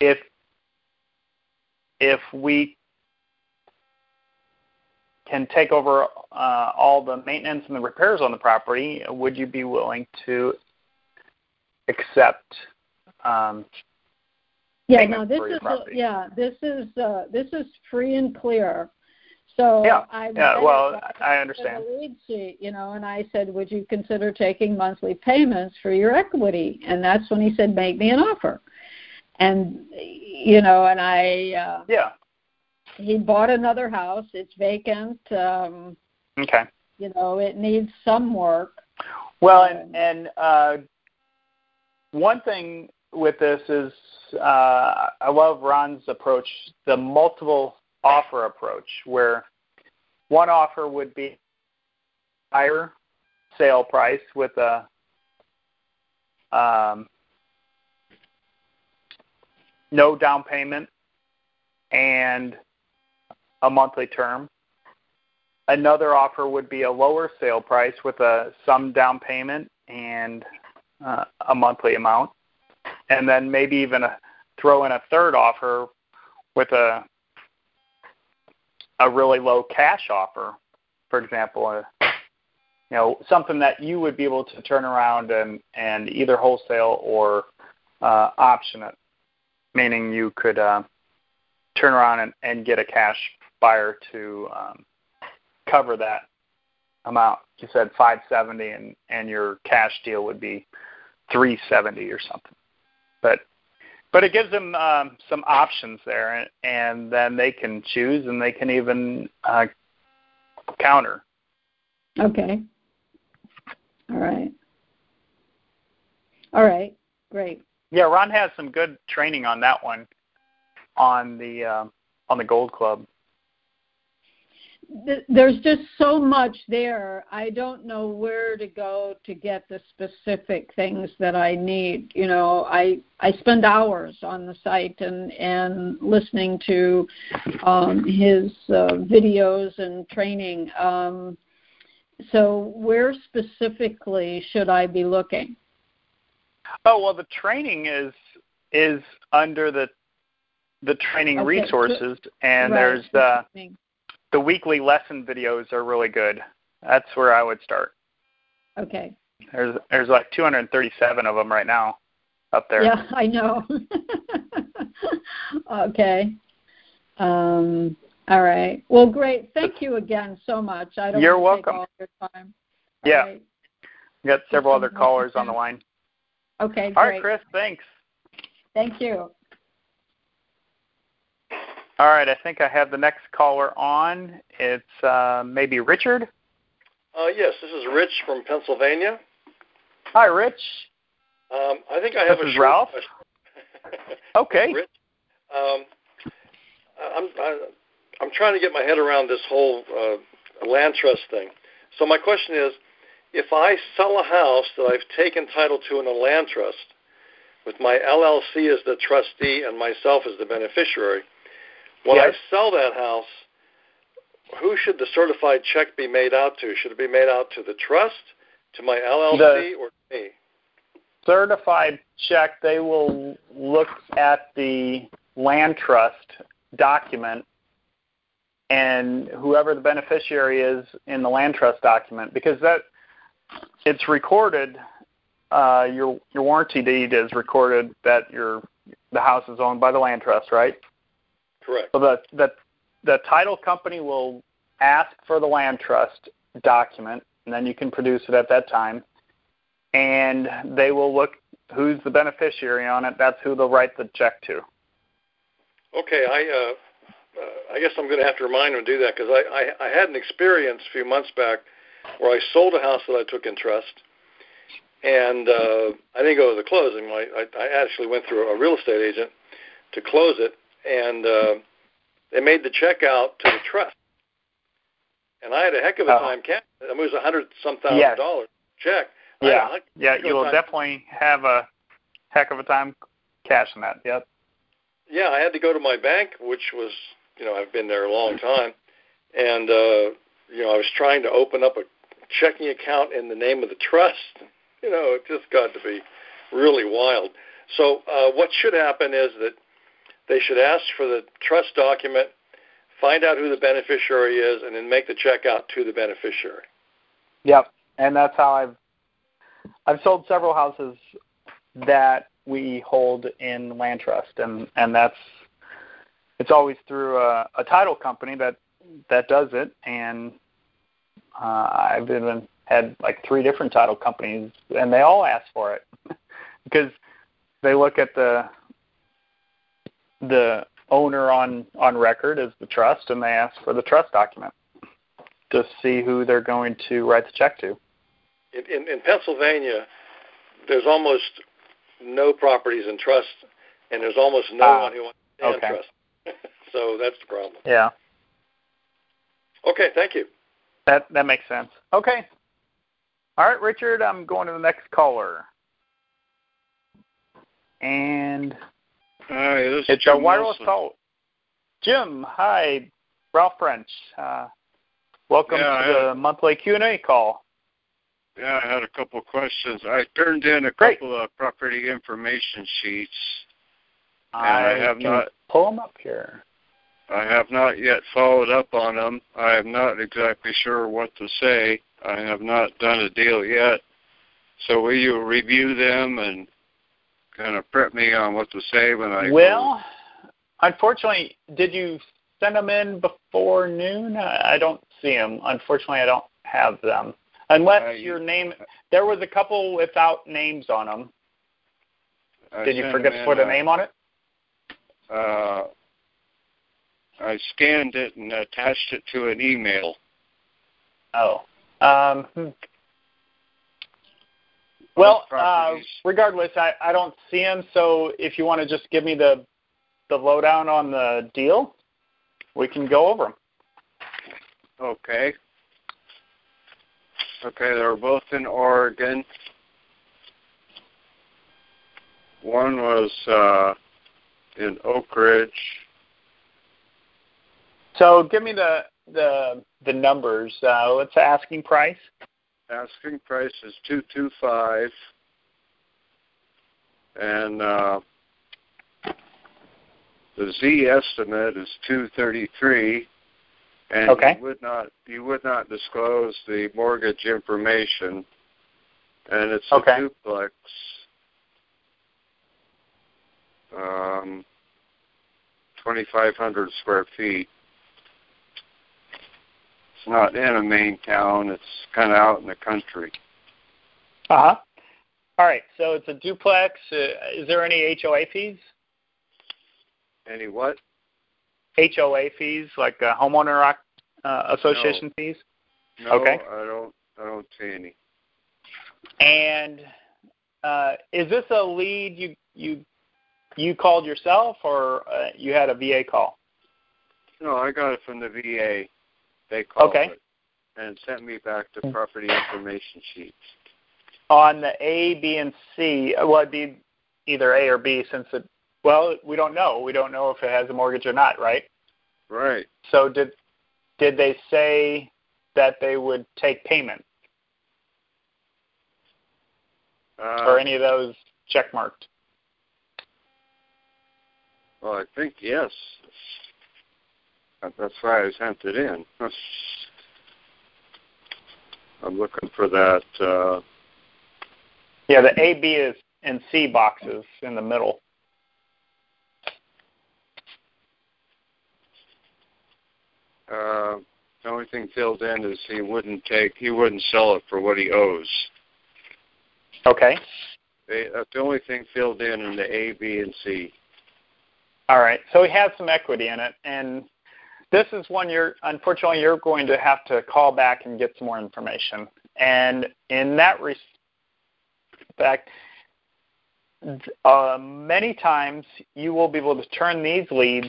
if if we can take over uh, all the maintenance and the repairs on the property, would you be willing to accept? Um, yeah, no, this is a, yeah, this is uh, this is free and clear. So yeah, I yeah, well, I understand. The lead sheet, you know, and I said, would you consider taking monthly payments for your equity? And that's when he said, make me an offer. And you know, and I uh, yeah, he bought another house. It's vacant. Um, okay. You know, it needs some work. Well, um, and and uh, one thing with this is uh, I love Ron's approach, the multiple offer approach, where one offer would be higher sale price with a um, no down payment and a monthly term. Another offer would be a lower sale price with a some down payment and uh, a monthly amount, and then maybe even a, throw in a third offer with a a really low cash offer, for example, a, you know something that you would be able to turn around and and either wholesale or uh, option it meaning you could uh, turn around and, and get a cash buyer to um, cover that amount. You said 570, and and your cash deal would be 370 or something. But but it gives them um, some options there, and, and then they can choose, and they can even uh, counter. Okay. All right. All right. Great. Yeah, Ron has some good training on that one on the uh, on the Gold Club. There's just so much there. I don't know where to go to get the specific things that I need. You know, I I spend hours on the site and and listening to um, his uh, videos and training. Um, so, where specifically should I be looking? Oh well, the training is is under the the training okay. resources, and right. there's the the weekly lesson videos are really good. That's where I would start. Okay. There's there's like 237 of them right now up there. Yeah, I know. okay. Um, all right. Well, great. Thank you again so much. I don't You're welcome. all your time. yeah. Right. We got several other callers on the line. Okay, great. All right, Chris, thanks. Thank you. All right, I think I have the next caller on. It's uh, maybe Richard. Uh, yes, this is Rich from Pennsylvania. Hi, Rich. Um, I think I have this a is short Ralph. question. Okay. Rich, um, I'm I, I'm trying to get my head around this whole uh, land trust thing. So my question is, if I sell a house that I've taken title to in a land trust, with my LLC as the trustee and myself as the beneficiary. When Yes. I sell that house, who should the certified check be made out to? Should it be made out to the trust, to my LLC, or to me? Certified check, they will look at the land trust document and whoever the beneficiary is in the land trust document because that it's recorded uh, your your warranty deed is recorded that your the house is owned by the land trust, right? Correct. So the the the title company will ask for the land trust document, and then you can produce it at that time. And they will look who's the beneficiary on it. That's who they'll write the check to. Okay, I uh, uh, I guess I'm going to have to remind them to do that because I, I I had an experience a few months back where I sold a house that I took in trust, and uh, I didn't go to the closing. I, I I actually went through a real estate agent to close it, and uh, they made the check out to the trust, and I had a heck of a Oh. time cash. I mean, it was a hundred some thousand Yes. dollars check. I had a Yeah, yeah, heck of a you will definitely have a heck of a time cashing that. Yep. yeah, I had to go to my bank, which was, you know, I've been there a long time, and uh, you know, I was trying to open up a checking account in the name of the trust. You know, it just got to be really wild. So, uh, what should happen is that they should ask for the trust document, find out who the beneficiary is, and then make the check out to the beneficiary. Yep. And that's how I've I've sold several houses that we hold in land trust and and that's it's always through a, a title company that that does it and uh, I've even had like three different title companies and they all ask for it because they look at the the owner on on record is the trust and they ask for the trust document to see who they're going to write the check to. In, in, in Pennsylvania, there's almost no properties in trust, and there's almost no Ah, one who wants to okay. trust. so that's the problem. Yeah. Okay, thank you. That that makes sense. Okay. All right, Richard, I'm going to the next caller. And Hi, this is it's a Jim wireless Wilson. call. Jim, hi. Ralph French. Uh, welcome Yeah, to the monthly Q&A call. Yeah, I had a couple of questions. I turned in a Great. couple of property information sheets. And I, I have not- pull them up here. I have not yet followed up on them. I am not exactly sure what to say. I have not done a deal yet. So will you review them and kind of prep me on what to say when I go- Well, unfortunately, did you send them in before noon? I don't see them. Unfortunately, I don't have them. Unless I- your name, there was a couple without names on them. I Did you forget to put a a- name on it? Uh, I scanned it and attached it to an email. Oh. Um, hmm. Well, uh, regardless, I, I don't see them. So if you want to just give me the the lowdown on the deal, we can go over them. Okay. Okay, they're both in Oregon. One was uh, in Oakridge. So give me the the the numbers. Uh, what's the asking price? Asking price is two two five, and uh, the Z estimate is two thirty three. And Okay. you would not you would not disclose the mortgage information, and it's Okay. a duplex. Um, twenty five hundred square feet. It's not in a main town. It's kind of out in the country. Uh huh. All right. So it's a duplex. Uh, is there any HOA fees? Any what? HOA fees, like uh, homeowner uh, association fees? No, Okay. I don't. I don't see any. And uh, is this a lead you you you called yourself, or uh, you had a VA call? No, I got it from the VA. They called Okay. it and sent me back the property information sheets. On the A, B, and C, uh, well, it'd be either A or B since it. Well, we don't know. We don't know if it has a mortgage or not, right? Right. So did did they say that they would take payment Uh, or any of those check marked? Well, I think yes. That- That's why I sent it in. I'm looking for that. Uh, Yeah, the A, B is and C boxes in the middle. uh, the only thing filled in is he wouldn't take, he wouldn't sell it for what he owes. Okay. They, that's the only thing filled in in the A, B, and C. All right. So he has some equity in it, and this is one you're unfortunately you're going to have to call back and get some more information. And in that respect, uh, many times you will be able to turn these leads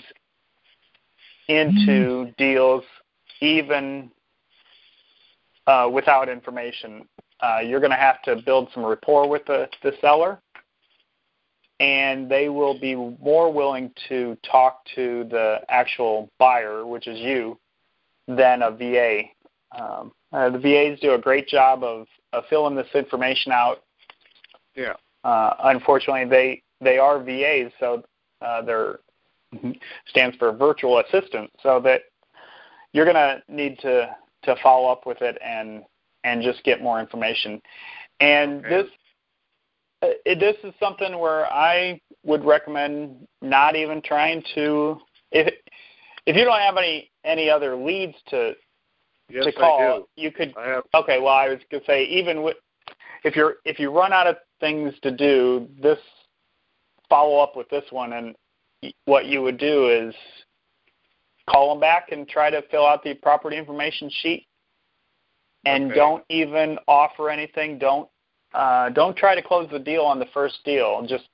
into deals even uh, without information. Uh, you're going to have to build some rapport with the, the seller and they will be more willing to talk to the actual buyer, which is you, than a VA. Um, uh, the VAs do a great job of, of filling this information out. Yeah. Uh, unfortunately, they they are VAs, so uh, they're stands for virtual assistant. So that you're going to need to to follow up with it and and just get more information. And Okay. this Uh, it, this is something where I would recommend not even trying to if if you don't have any any other leads to Yes, to call, you could okay. Well, I was gonna say even with if you're if you run out of things to do, this follow up with this one, and what you would do is call them back and try to fill out the property information sheet, and Okay. don't even offer anything. Don't uh, don't try to close the deal on the first deal. Just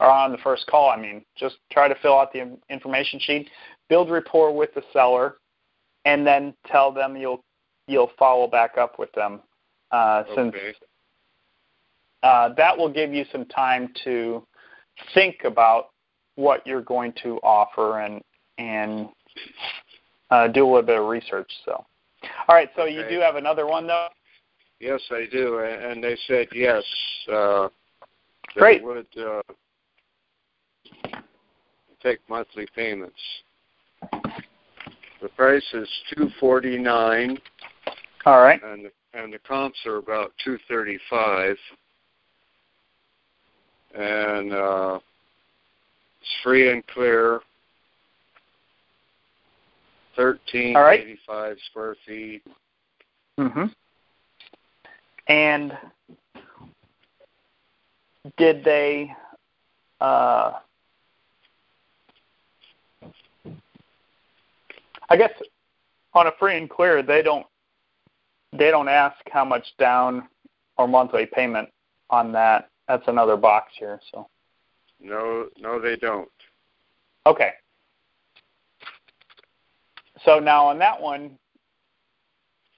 or on the first call. I mean, just try to fill out the information sheet, build rapport with the seller, and then tell them you'll you'll follow back up with them. Uh, Since uh, that will give you some time to think about what you're going to offer and and uh, do a little bit of research. So, all right. So you do have another one though. Yes, I do, and they said yes. Uh, they Great. would uh, take monthly payments. The price is two forty nine, All right. and and the comps are about two thirty five, and uh, it's free and clear. Thirteen right. eighty five square feet. Mm-hmm. And did they? Uh, I guess on a free and clear, they don't they don't ask how much down or monthly payment on that. That's another box here. So No, no, they don't. okay. So now on that one,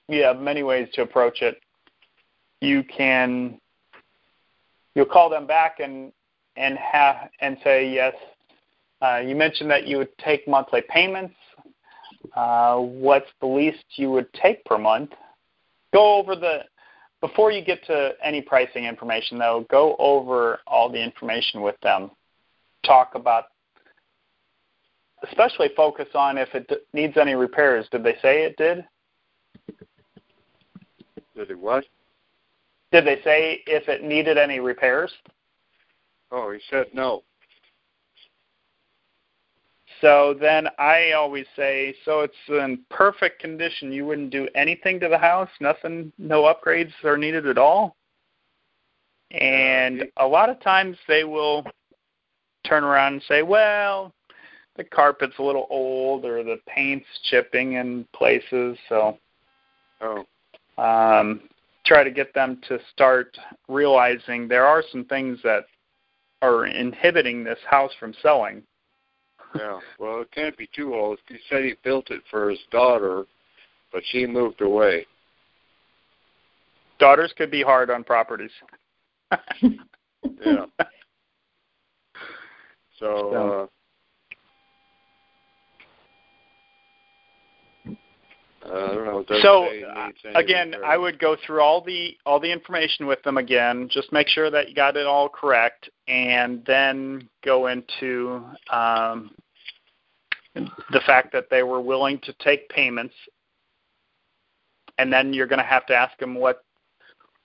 you have many ways to approach it. You can you'll call them back and and have and say yes. Uh, you mentioned that you would take monthly payments. Uh, what's the least you would take per month? Go over the before you get to any pricing information though. Go over all the information with them. Talk about especially focus on if it d- needs any repairs. Did they say it did? Did it what? Did they say if it needed any repairs? Oh, he said no. So then I always say, so it's in perfect condition. You wouldn't do anything to the house, nothing, no upgrades are needed at all. And a lot of times they will turn around and say, well, the carpet's a little old or the paint's chipping in places. So Oh, um, try to get them to start realizing there are some things that are inhibiting this house from selling. yeah. Well, it can't be too old. He said he built it for his daughter, but she moved away. Daughters could be hard on properties. Yeah. So, uh, uh, I don't know. So uh, again. I would go through all the all the information with them again. Just make sure that you got it all correct, and then go into um, the fact that they were willing to take payments. And then you're going to have to ask them what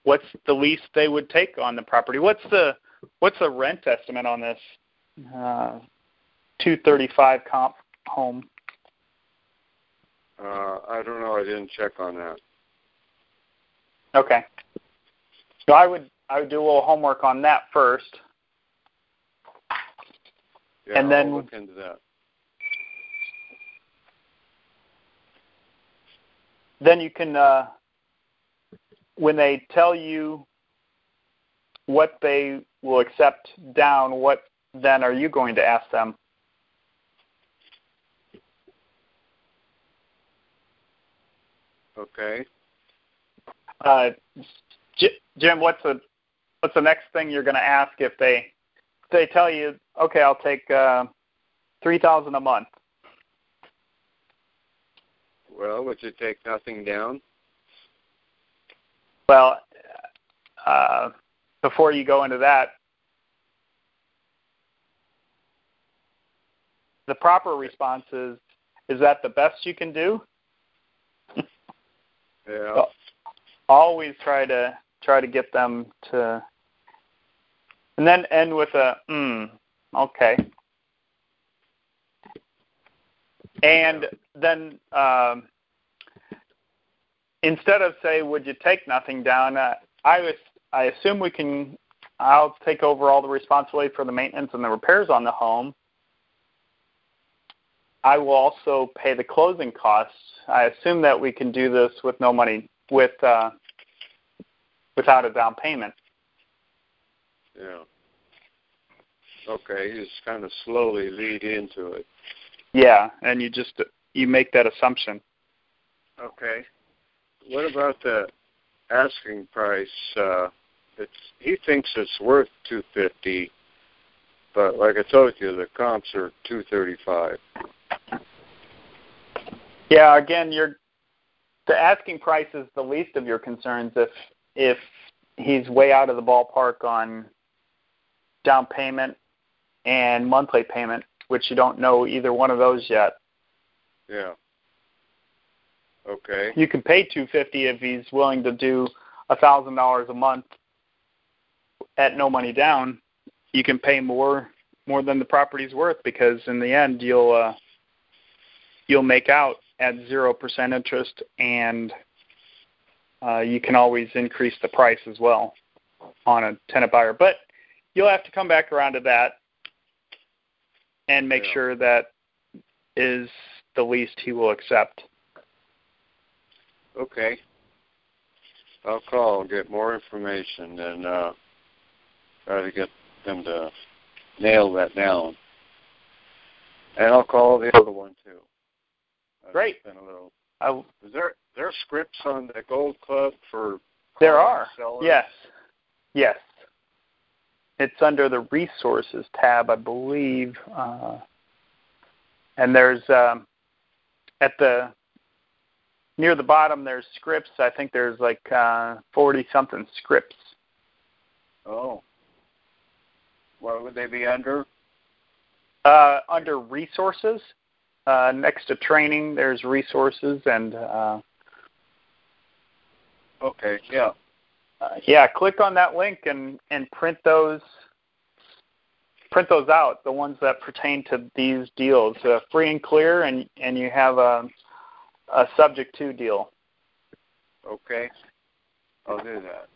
what's the least they would take on the property. What's the what's the rent estimate on this uh, 235 comp home? Uh, I don't know. I didn't check on that. Okay. So I would I would do a little homework on that first. Yeah, And then- I'll look into that. Then you can uh, when they tell you what they will accept down, what then are you going to ask them? Okay. Uh, J- Jim, what's the what's the next thing you're going to ask if they if they tell you, okay, I'll take uh, three thousand a month. Well, would you take nothing down? Well, uh, before you go into that, the proper response is, is that the best you can do? Yeah. Always try to try to get them to, and then end with a, mm, okay. And then um, instead of say, would you take nothing down? Uh, I was, I assume we can. I'll take over all the responsibility for the maintenance and the repairs on the home. I will also pay the closing costs. I assume that we can do this with no money, with uh, without a down payment. Yeah. Okay, you just kind of slowly lead into it. Yeah, and you just you make that assumption. Okay. What about the asking price? Uh, it's he thinks it's worth two fifty, but like I told you, the comps are two thirty five. Yeah, again, you're the asking price is the least of your concerns if if he's way out of the ballpark on down payment and monthly payment, which you don't know either one of those yet. Yeah. Okay. You can pay two fifty if he's willing to do a thousand dollars a month at no money down. You can pay more more than the property's worth because in the end you'll uh, you'll make out at zero percent interest and uh, you can always increase the price as well on a tenant buyer. But you'll have to come back around to that and make Yeah. sure that is the least he will accept. Okay. I'll call and get more information and uh, try to get them to nail that down. And I'll call the other one too. Great. Been a little. I, Is there there scripts on the Gold Club for There are. sellers? Yes. Yes. It's under the resources tab, I believe. Uh, and there's um, at the near the bottom there's scripts. I think there's like uh, 40 something scripts. Oh. What would they be under? Uh, under resources, uh, next to training, there's resources and uh, Okay. Yeah. uh, yeah, click on that link and and print those print those out, the ones that pertain to these deals, uh, free and clear, and and you have a a subject to deal. Okay. I'll do that.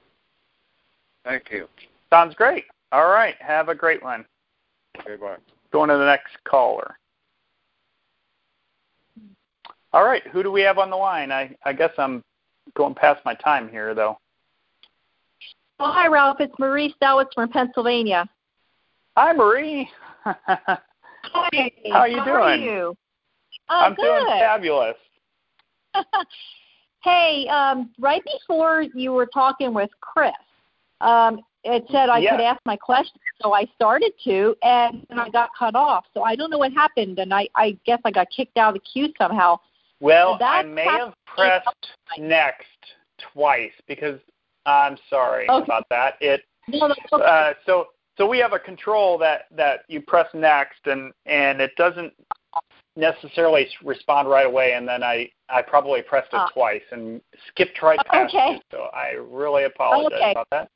Thank you. Sounds great. All right, have a great one. Okay. Bye. Going to the next caller. All right, who do we have on the line? I I guess I'm going past my time here though. Well, hi, Ralph. It's Marie Stowitz from Pennsylvania. Hi, Marie. Hi. How are you Are doing? you? Uh, I'm good. doing fabulous. hey, um, right before you were talking with Chris, um, it said I Yeah. could ask my question, so I started to, and then I got cut off. So I don't know what happened, and I, I guess I got kicked out of the queue somehow. Well, So I may have pressed next twice because I'm sorry Okay. about that. It No, okay. uh, so so we have a control that that you press next and and it doesn't necessarily respond right away and then I I probably pressed it Ah. twice and skipped right past Okay. you. So I really apologize Okay. about that.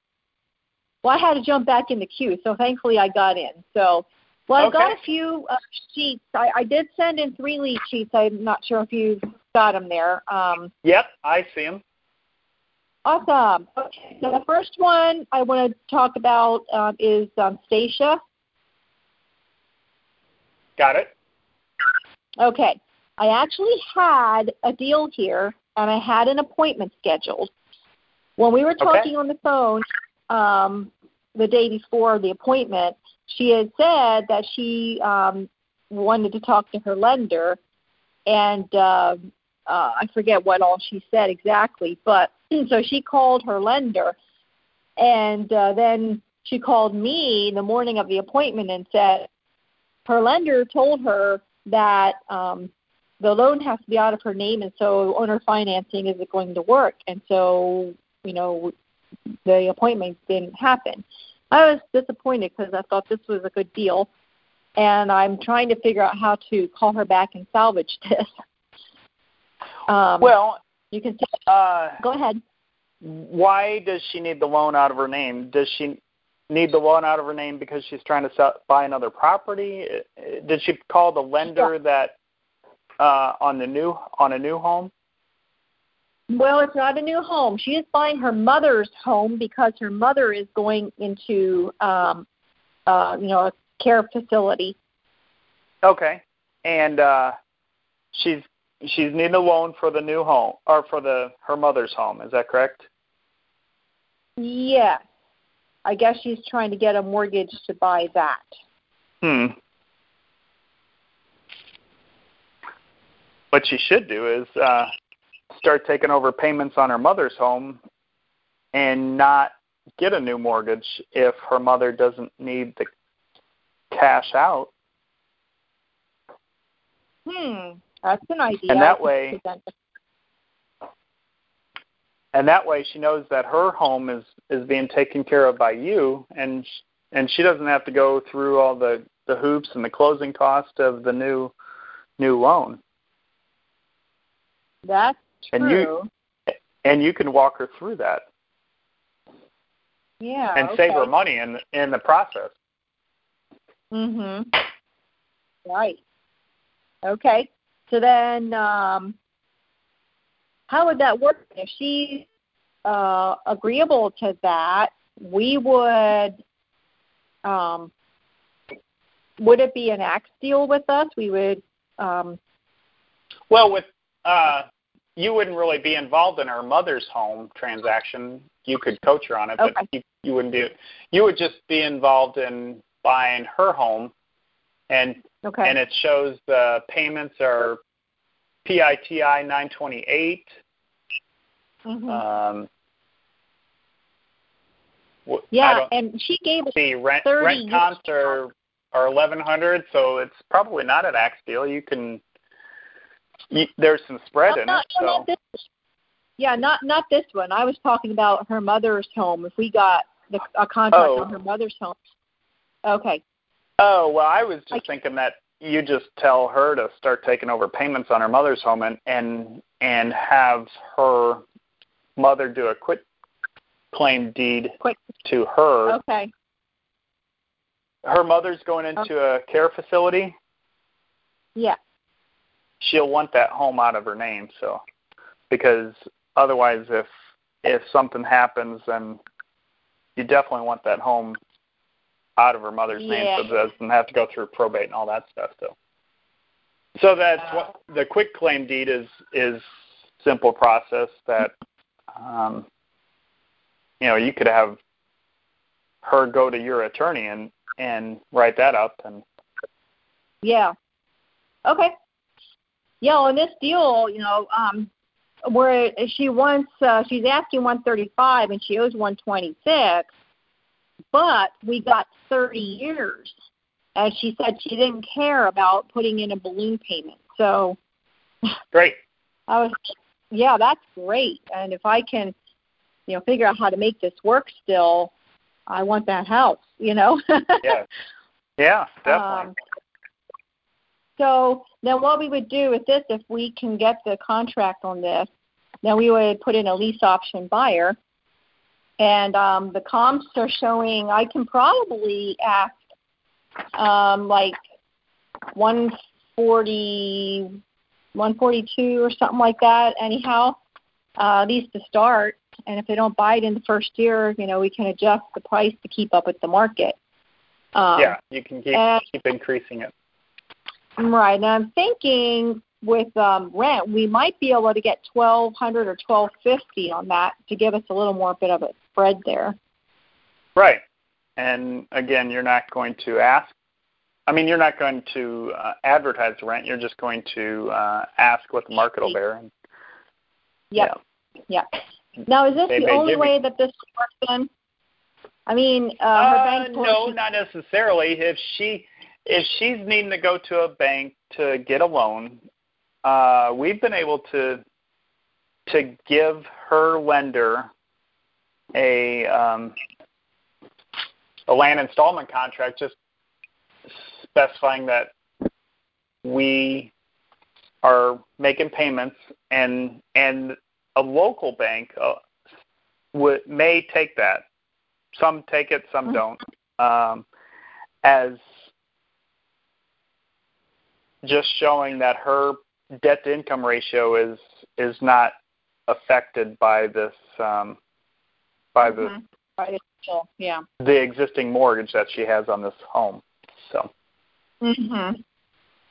Well, I had to jump back in the queue, so thankfully I got in. So, well, I've got a few uh, sheets. I, I did send in three lead sheets. I'm not sure if you've got them there. Um, Yep, I see them. awesome. Okay, so the first one I want to talk about um, is um, Stacia. Got it. Okay, I actually had a deal here, and I had an appointment scheduled. When we were Okay. talking on the phone um, the day before the appointment, she had said that she um, wanted to talk to her lender, and uh, uh, I forget what all she said exactly, but so she called her lender, and uh, then she called me the morning of the appointment and said her lender told her that um, the loan has to be out of her name, and so owner financing isn't going to work, and so you know the appointment didn't happen. I was disappointed because I thought this was a good deal, and I'm trying to figure out how to call her back and salvage this. Um, Well, you can uh Go ahead. why does she need the loan out of her name? Does she need the loan out of her name because she's trying to sell, buy another property? Uh, Did she call the lender that uh, on the new on a new home? Well, it's not a new home. She is buying her mother's home because her mother is going into, um, uh, you know, a care facility. Okay, and uh, she's she's needing a loan for the new home or for the her mother's home. Is that correct? Yes. I guess she's trying to get a mortgage to buy that. Hmm. What she should do is uh, start taking over payments on her mother's home and not get a new mortgage if her mother doesn't need the cash out. Hmm. That's an idea. And that way- And that way she knows that her home is is being taken care of by you and and she doesn't have to go through all the the hoops and the closing cost of the new new loan. That's And you- And you can walk her through that yeah. and okay. save her money in in the process. Mhm. Right. Okay. So then, um, how would that work? If she's uh, agreeable to that, we would. Um, would it be an axe deal with us? We would. Um, Well, with uh, you wouldn't really be involved in her mother's home transaction. You could coach her on it, but you, you wouldn't be. You would just be involved in buying her home, and okay. and it shows the payments are PITI 928. Mhm. Um, yeah, and she gave us. see rent 30 rent comps are are 1100, so it's probably not an axe deal. You can. You, there's some spread in no, it, so. not. Yeah, not not this one. I was talking about her mother's home. If we got the, a contract Oh. on her mother's home. Okay. Oh well, I was just I- thinking that you just tell her to start taking over payments on her mother's home and and and have her mother do a quit claim deed Quick. to her. Okay. Her mother's going into a care facility. Yeah. She'll want that home out of her name, so because otherwise, if if something happens, then you definitely want that home out of her mother's name, so Yeah. it doesn't have to go through probate and all that stuff. So, so that's what the quick claim deed is is simple process that um, you know you could have her go to your attorney and and write that up and Yeah. Okay. Yeah, on this deal, you know, um, where she wants, uh, she's asking 135 and she owes 126. but we got 30 years. And she said she didn't care about putting in a balloon payment. So great. I was, yeah, that's great. And if I can, you know, figure out how to make this work still, I want that house. You know. yeah. Yeah, definitely. Um, so then what we would do with this, if we can get the contract on this, then we would put in a lease option buyer. And um, the comps are showing I can probably ask um, like 140, 142 or something like that. Anyhow, uh, at least to start. And if they don't buy it in the first year, you know, we can adjust the price to keep up with the market. Um, yeah, you can keep and, keep increasing it. Right. And I'm thinking with um, rent, we might be able to get 1200 or 1250 on that to give us a little more bit of a spread there. Right. And again, you're not going to ask. I mean, you're not going to uh, advertise the rent. You're just going to uh, ask what the market will bear. And, yep. Yeah. Yeah. Now, is this they the only way that this works then? I mean, uh, her uh, bank. No, not necessarily. If she if she's needing to go to a bank to get a loan, uh, we've been able to to give her lender a um, a land installment contract, just specifying that we are making payments, and and a local bank uh, would may take that. Some take it, some mm-hmm. don't. Um, as just showing that her debt to income ratio is is not affected by this um, by the mm-hmm. by yeah the existing mortgage that she has on this home. So. Mhm.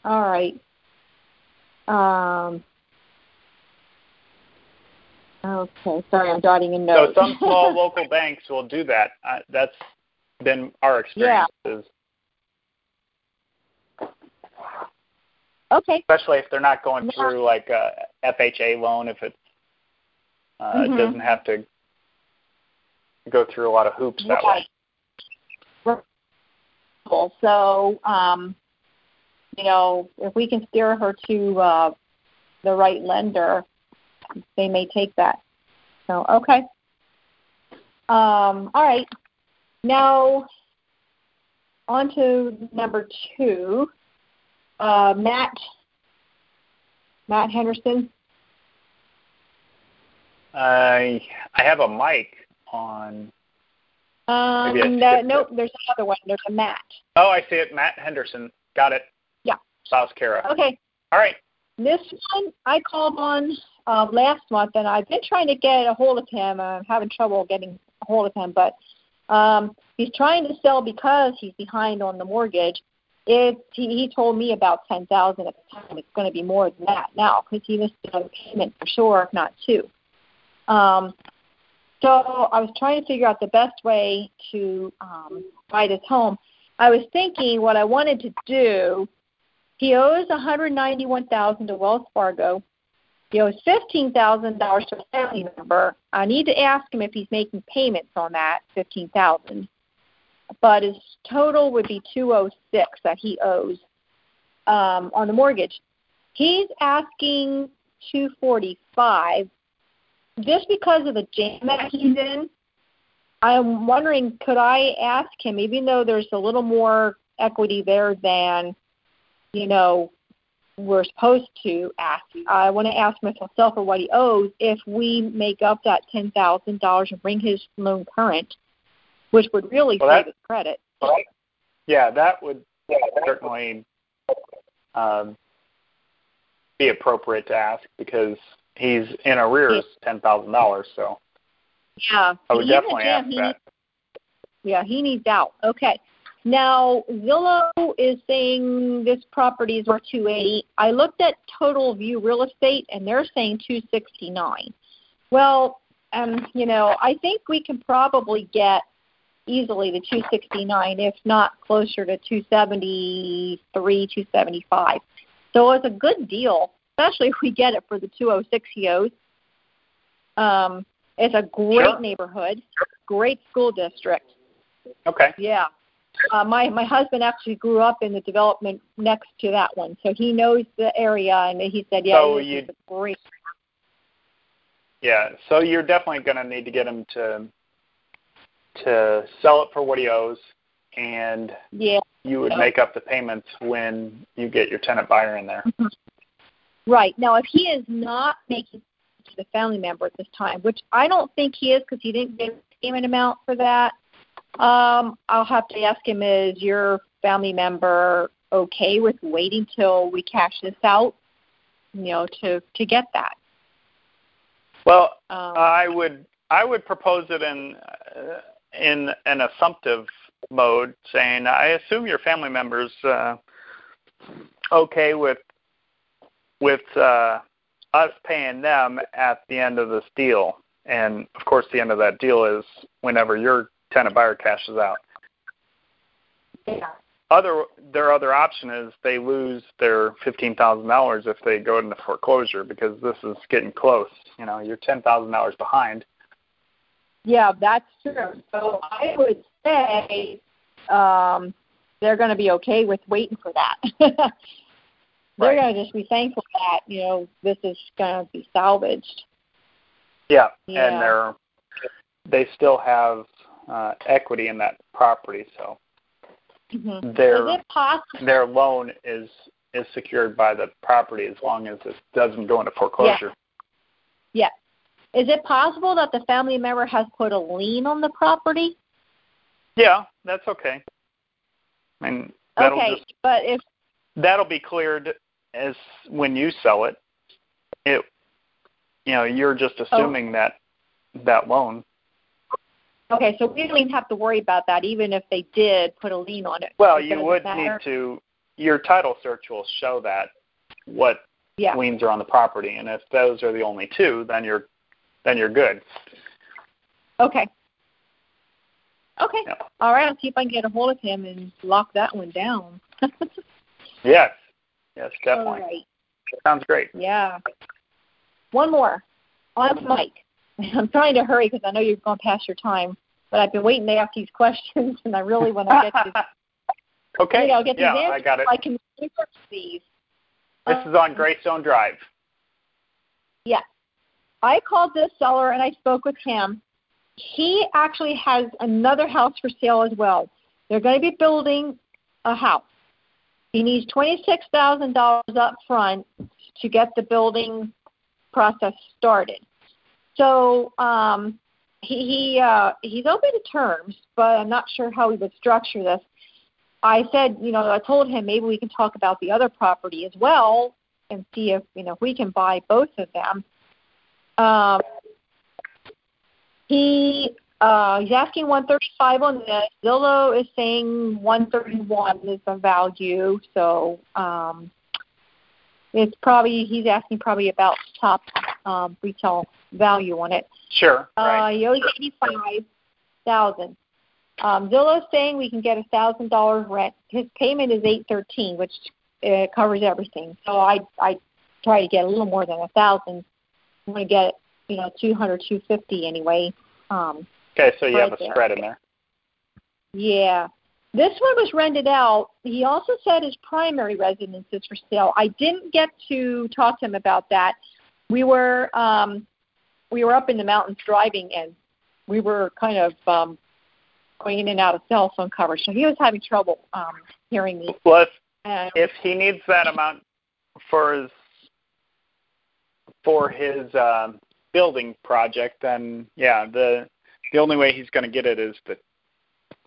All right. Um. Okay. Sorry, I'm dotting a note. So some small local banks will do that. Uh, that's been our experience. Yeah. Okay. Especially if they're not going through like a FHA loan, if it uh, mm-hmm. doesn't have to go through a lot of hoops that way. So, um, you know, if we can steer her to uh, the right lender, they may take that. So, okay. Um, all right. Now, on to number two. Uh, Matt Matt Henderson. I I have a mic on. Um, no, nope, there's another one. There's a Matt. Oh, I see it. Matt Henderson. Got it. Yeah. South Cara. Okay. All right. This one I called on uh, last month, and I've been trying to get a hold of him. I'm having trouble getting a hold of him, but um, he's trying to sell because he's behind on the mortgage. It he, he told me about ten thousand at the time. It's going to be more than that now because he missed a payment for sure, if not two. Um, so I was trying to figure out the best way to um, buy this home. I was thinking what I wanted to do. He owes one hundred ninety-one thousand to Wells Fargo. He owes fifteen thousand dollars to a family member. I need to ask him if he's making payments on that fifteen thousand but his total would be 206 that he owes um, on the mortgage. He's asking 245 just because of the jam that he's in. I'm wondering, could I ask him, even though there's a little more equity there than, you know, we're supposed to ask. I want to ask myself for what he owes if we make up that ten thousand dollars and bring his loan current which would really well, save his credit. Yeah, that would yeah, certainly um, be appropriate to ask because he's in arrears ten thousand dollars. So yeah, I would definitely ask he that. Needs, yeah, he needs out. Okay. Now Zillow is saying this property is worth 280. I looked at Total View Real Estate and they're saying 269. Well, um, you know, I think we can probably get easily to 269, if not closer to 273, 275. So it's a good deal, especially if we get it for the 206 he owes. Um, it's a great sure. neighborhood, great school district. Okay. Yeah. Uh, my my husband actually grew up in the development next to that one, so he knows the area, and he said, "Yeah, So you- great." Yeah. So you're definitely going to need to get him to to sell it for what he owes, and Yeah, you would make up the payments when you get your tenant buyer in there. right. Now, if he is not making to the family member at this time, which I don't think he is because he didn't give a payment amount for that, um, I'll have to ask him: Is your family member okay with waiting till we cash this out? You know, to to get that. Well, Um, I would I would propose it in uh, in an assumptive mode, saying I assume your family members uh, okay with with uh, us paying them at the end of this deal, and of course the end of that deal is whenever your tenant buyer cashes out. yeah. Other their other option is they lose their fifteen thousand dollars if they go into foreclosure because this is getting close. You know, you're ten thousand dollars behind. Yeah, that's true. So I would say um, they're going to be okay with waiting for that. they're going to just be thankful that you know this is going to be salvaged. Yeah, Yeah. and they're they still have uh, equity in that property, so Mm-hmm. their possible? their loan is is secured by the property as long as it doesn't go into foreclosure. Yeah. Is it possible that the family member has put a lien on the property? Yeah, that's okay. I mean, that'll okay, just but if that'll be cleared as when you sell it. It you know, you're just Oh. assuming that that loan. okay, so we don't even have to worry about that, even if they did put a lien on it. Well, you would matter? need to your title search will show that what Yeah. liens are on the property, and if those are the only two, then you're then you're good. Okay. Okay. Yep. All right. I'll see if I can get a hold of him and lock that one down. Yes, yes, definitely. right. Sounds great. Yeah. One more. On Mike. I'm trying to hurry because I know you're going past your time, but I've been waiting to ask these questions, and I really want to get these, okay. you know, get these yeah, I got it. I can research these. This is on Um, Greystone Drive. Yes. I called this seller and I spoke with him. He actually has another house for sale as well. They're going to be building a house. He needs $26,000 up front to get the building process started. So um, he, he uh, he's open to terms, but I'm not sure how he would structure this. I said, you know, I told him maybe we can talk about the other property as well and see if you know if we can buy both of them. Um, he uh, he's asking 135 on this. Zillow is saying 131 is the value, so um, it's probably he's asking probably about top um, retail value on it. Sure. Uh, right. he owes 85,000. Um, Zillow's saying we can get a thousand dollars rent. His payment is eight thirteen, which uh, covers everything. So I I try to get a little more than a thousand. I'm gonna get you know two hundred, two fifty anyway. Um, Okay, so you right have a there. spread in there. yeah. This one was rented out. He also said his primary residence is for sale. I didn't get to talk to him about that. We were um, we were up in the mountains driving, and we were kind of um, going in and out of cell phone coverage. So he was having trouble um, hearing me. Well, if if he needs that amount for his for his um, building project, then yeah, the the only way he's going to get it is to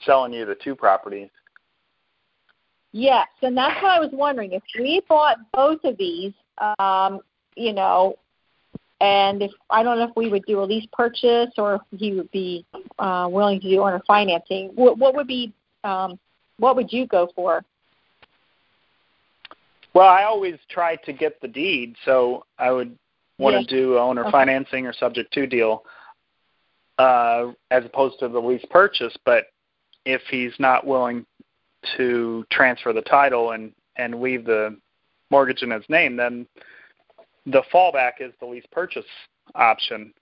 selling you the two properties. Yes, and that's what I was wondering. If we bought both of these, um, you know, and if I don't know if we would do a lease purchase or if he would be uh, willing to do owner financing, what, what would be, um, what would you go for? Well, I always try to get the deed, so I would want Yes. to do owner Okay. financing or subject to deal, uh, as opposed to the lease purchase. But if he's not willing to transfer the title and and leave the mortgage in his name, then the fallback is the lease purchase option.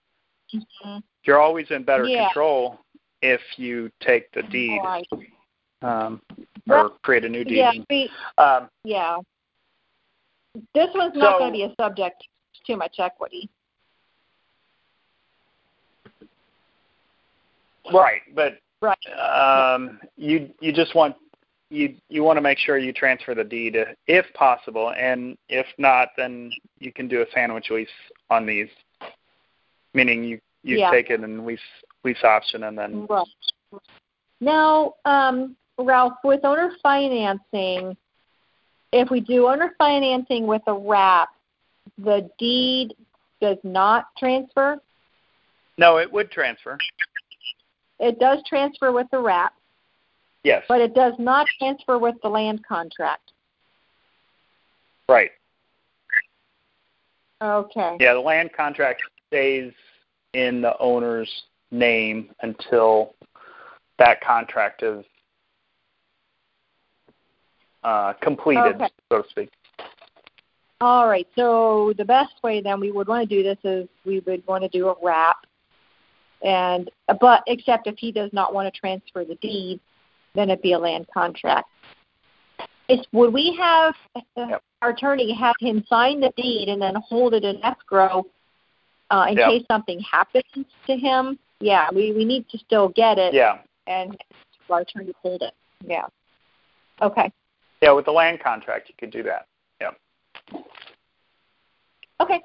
You're always in better Yeah. control if you take the deed Right. um, Well, or create a new deed. Yeah, we, Um, yeah. This one's not So- going to be a subject too much equity. right, but Right. um, you you just want you you want to make sure you transfer the deed if possible, and if not, then you can do a sandwich lease on these, meaning you you Yeah. take it and lease lease option, and then Right. Now, um, Ralph, with owner financing, if we do owner financing with a wrap, the deed does not transfer. no, it would transfer. It does transfer with the wrap, Yes, but it does not transfer with the land contract. right. Okay. Yeah, the land contract stays in the owner's name until that contract is uh, completed, Okay. so to speak. All right. So the best way then we would want to do this is we would want to do a wrap, and but except if he does not want to transfer the deed, then it'd be a land contract. Is would we have uh, our attorney have him sign the deed and then hold it in escrow uh, in Yep. case something happens to him? Yeah, we we need to still get it Yeah, and our attorney hold it. Yeah. Okay. yeah. With the land contract, you could do that. Okay.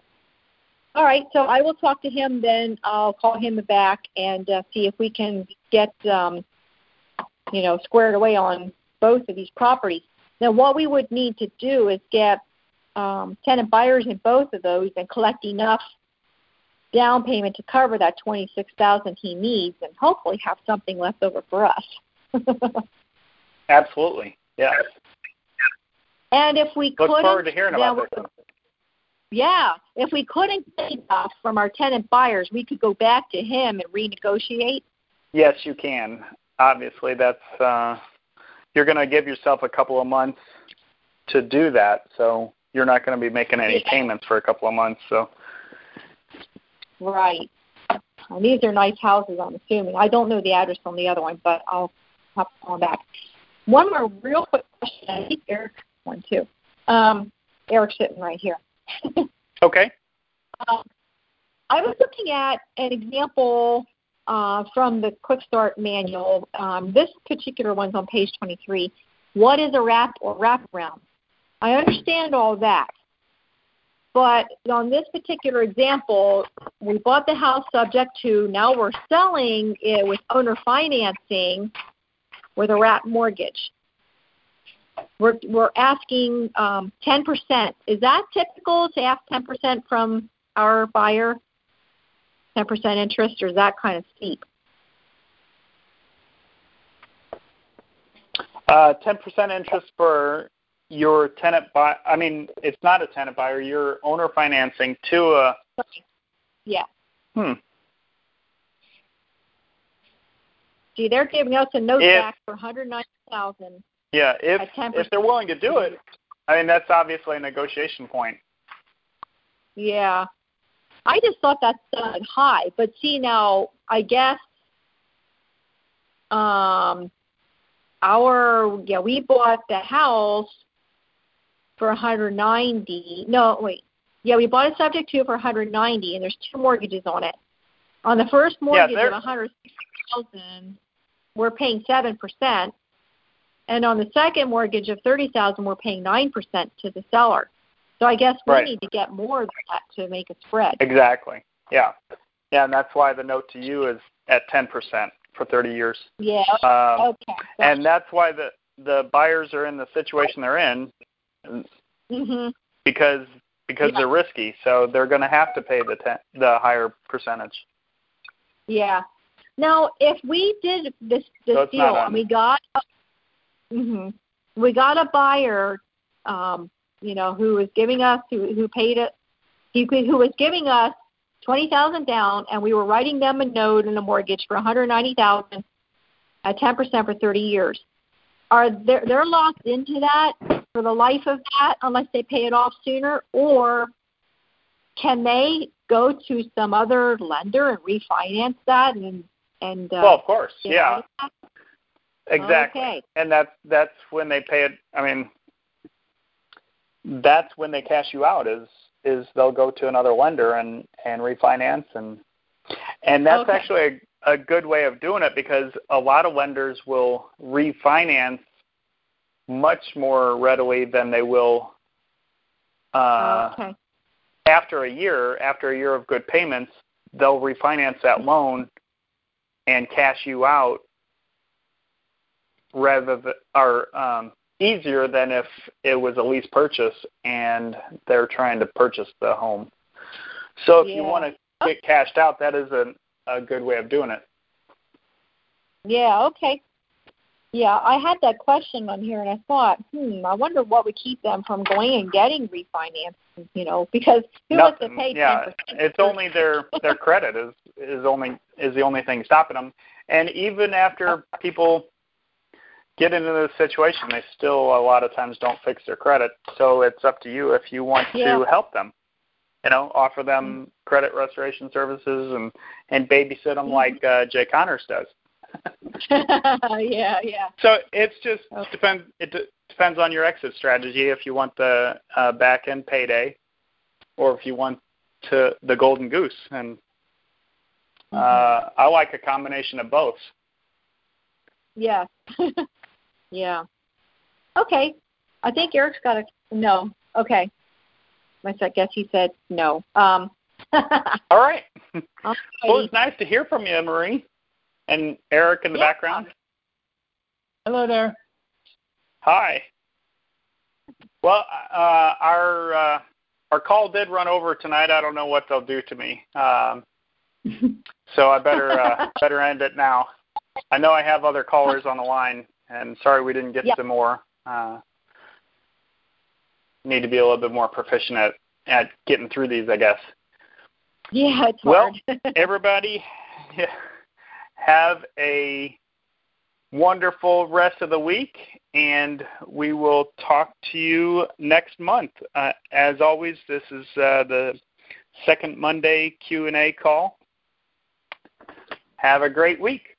All right. So I will talk to him. Then I'll call him back and uh, see if we can get, um, you know, squared away on both of these properties. Now, what we would need to do is get um, tenant buyers in both of those and collect enough down payment to cover that twenty six thousand he needs, and hopefully have something left over for us. Absolutely. Yeah. And if we Look couldn't, forward to hearing about. Yeah, if we couldn't get enough from our tenant buyers, we could go back to him and renegotiate. Yes, you can. Obviously, that's uh, you're going to give yourself a couple of months to do that, so you're not going to be making any payments for a couple of months. So Right. And these are nice houses, I'm assuming. I don't know the address on the other one, but I'll hop on back. One more real quick question. I think Eric one too. Um, Eric's sitting right here. okay. Um, I was looking at an example uh, from the Quick Start manual. Um, this particular one's on page 23. What is a wrap or wraparound? I understand all that. But on this particular example, we bought the house subject to, now we're selling it with owner financing with a wrap mortgage. We're, we're asking um, 10%. Is that typical to ask 10% from our buyer? 10% interest, or is that kind of steep? Uh, 10% interest for your tenant buy. I mean, it's not a tenant buyer. You're owner financing to a. Yeah. Hmm. See, they're giving us a note If- back for 190000 Yeah. If if they're willing to do it, I mean that's obviously a negotiation point. Yeah. I just thought that's sounded high, but see now, I guess um our yeah, we bought the house for 190. No, wait. Yeah, we bought it subject to for 190 and there's two mortgages on it. On the first mortgage there- of 160,000, we're paying 7%, and on the second mortgage of 30,000, we're paying 9% to the seller. So I guess we Right. need to get more than that to make a spread. Exactly. Yeah. Yeah, and that's why the note to you is at 10% for 30 years. Yeah. Um, Okay. and that's why the the buyers are in the situation they're in mhm. because because Yeah. they're risky, so they're going to have to pay the ten, the higher percentage. Yeah. Now, if we did this this So deal and we got mhm, we got a buyer, um, you know, who was giving us who who paid it, he who was giving us twenty thousand down, and we were writing them a note and a mortgage for one hundred ninety thousand at ten percent for thirty years. Are they they're locked into that for the life of that unless they pay it off sooner, or can they go to some other lender and refinance that and And uh, well, of course, yeah, exactly. Okay. And that's that's when they pay it. I mean, that's when they cash you out. Is is they'll go to another lender and and refinance and and that's Okay. actually a, a good way of doing it because a lot of lenders will refinance much more readily than they will uh, okay. after a year, after a year of good payments, they'll refinance that loan and cash you out rather than, or um, easier than if it was a lease purchase and they're trying to purchase the home. So if you want to get cashed out, that is a, a good way of doing it. Yeah, okay. Yeah, I had that question on here, and I thought, hmm, I wonder what would keep them from going and getting refinanced. You know, because who wants to Nothing. pay yeah, percent? it's only their their credit is is only is the only thing stopping them. And even after people get into this situation, they still a lot of times don't fix their credit. So it's up to you if you want Yeah. to help them. You know, offer them credit restoration services and and babysit them Mhm. like uh, Jay Connors does. yeah, yeah. So it's just Okay. depends. It d- depends on your exit strategy. If you want the uh, back end payday, or if you want to the golden goose. And uh, I like a combination of both. Yeah. yeah. Okay. I think Eric's got a no. Okay. I guess he said no. Um All right. alrighty. Well, it's nice to hear from you, Marie, and Eric in the Yeah. background. Hello there. Hi. Well, uh, our uh, our call did run over tonight. I don't know what they'll do to me. Um, So I better uh, better end it now. I know I have other callers on the line, and sorry we didn't get Yep. to more. Uh, need to be a little bit more proficient at at getting through these, I guess. yeah, it's Well. Everybody, have a wonderful rest of the week, and we will talk to you next month. Uh, as always, this is uh, the second Monday Q and A call. Have a great week.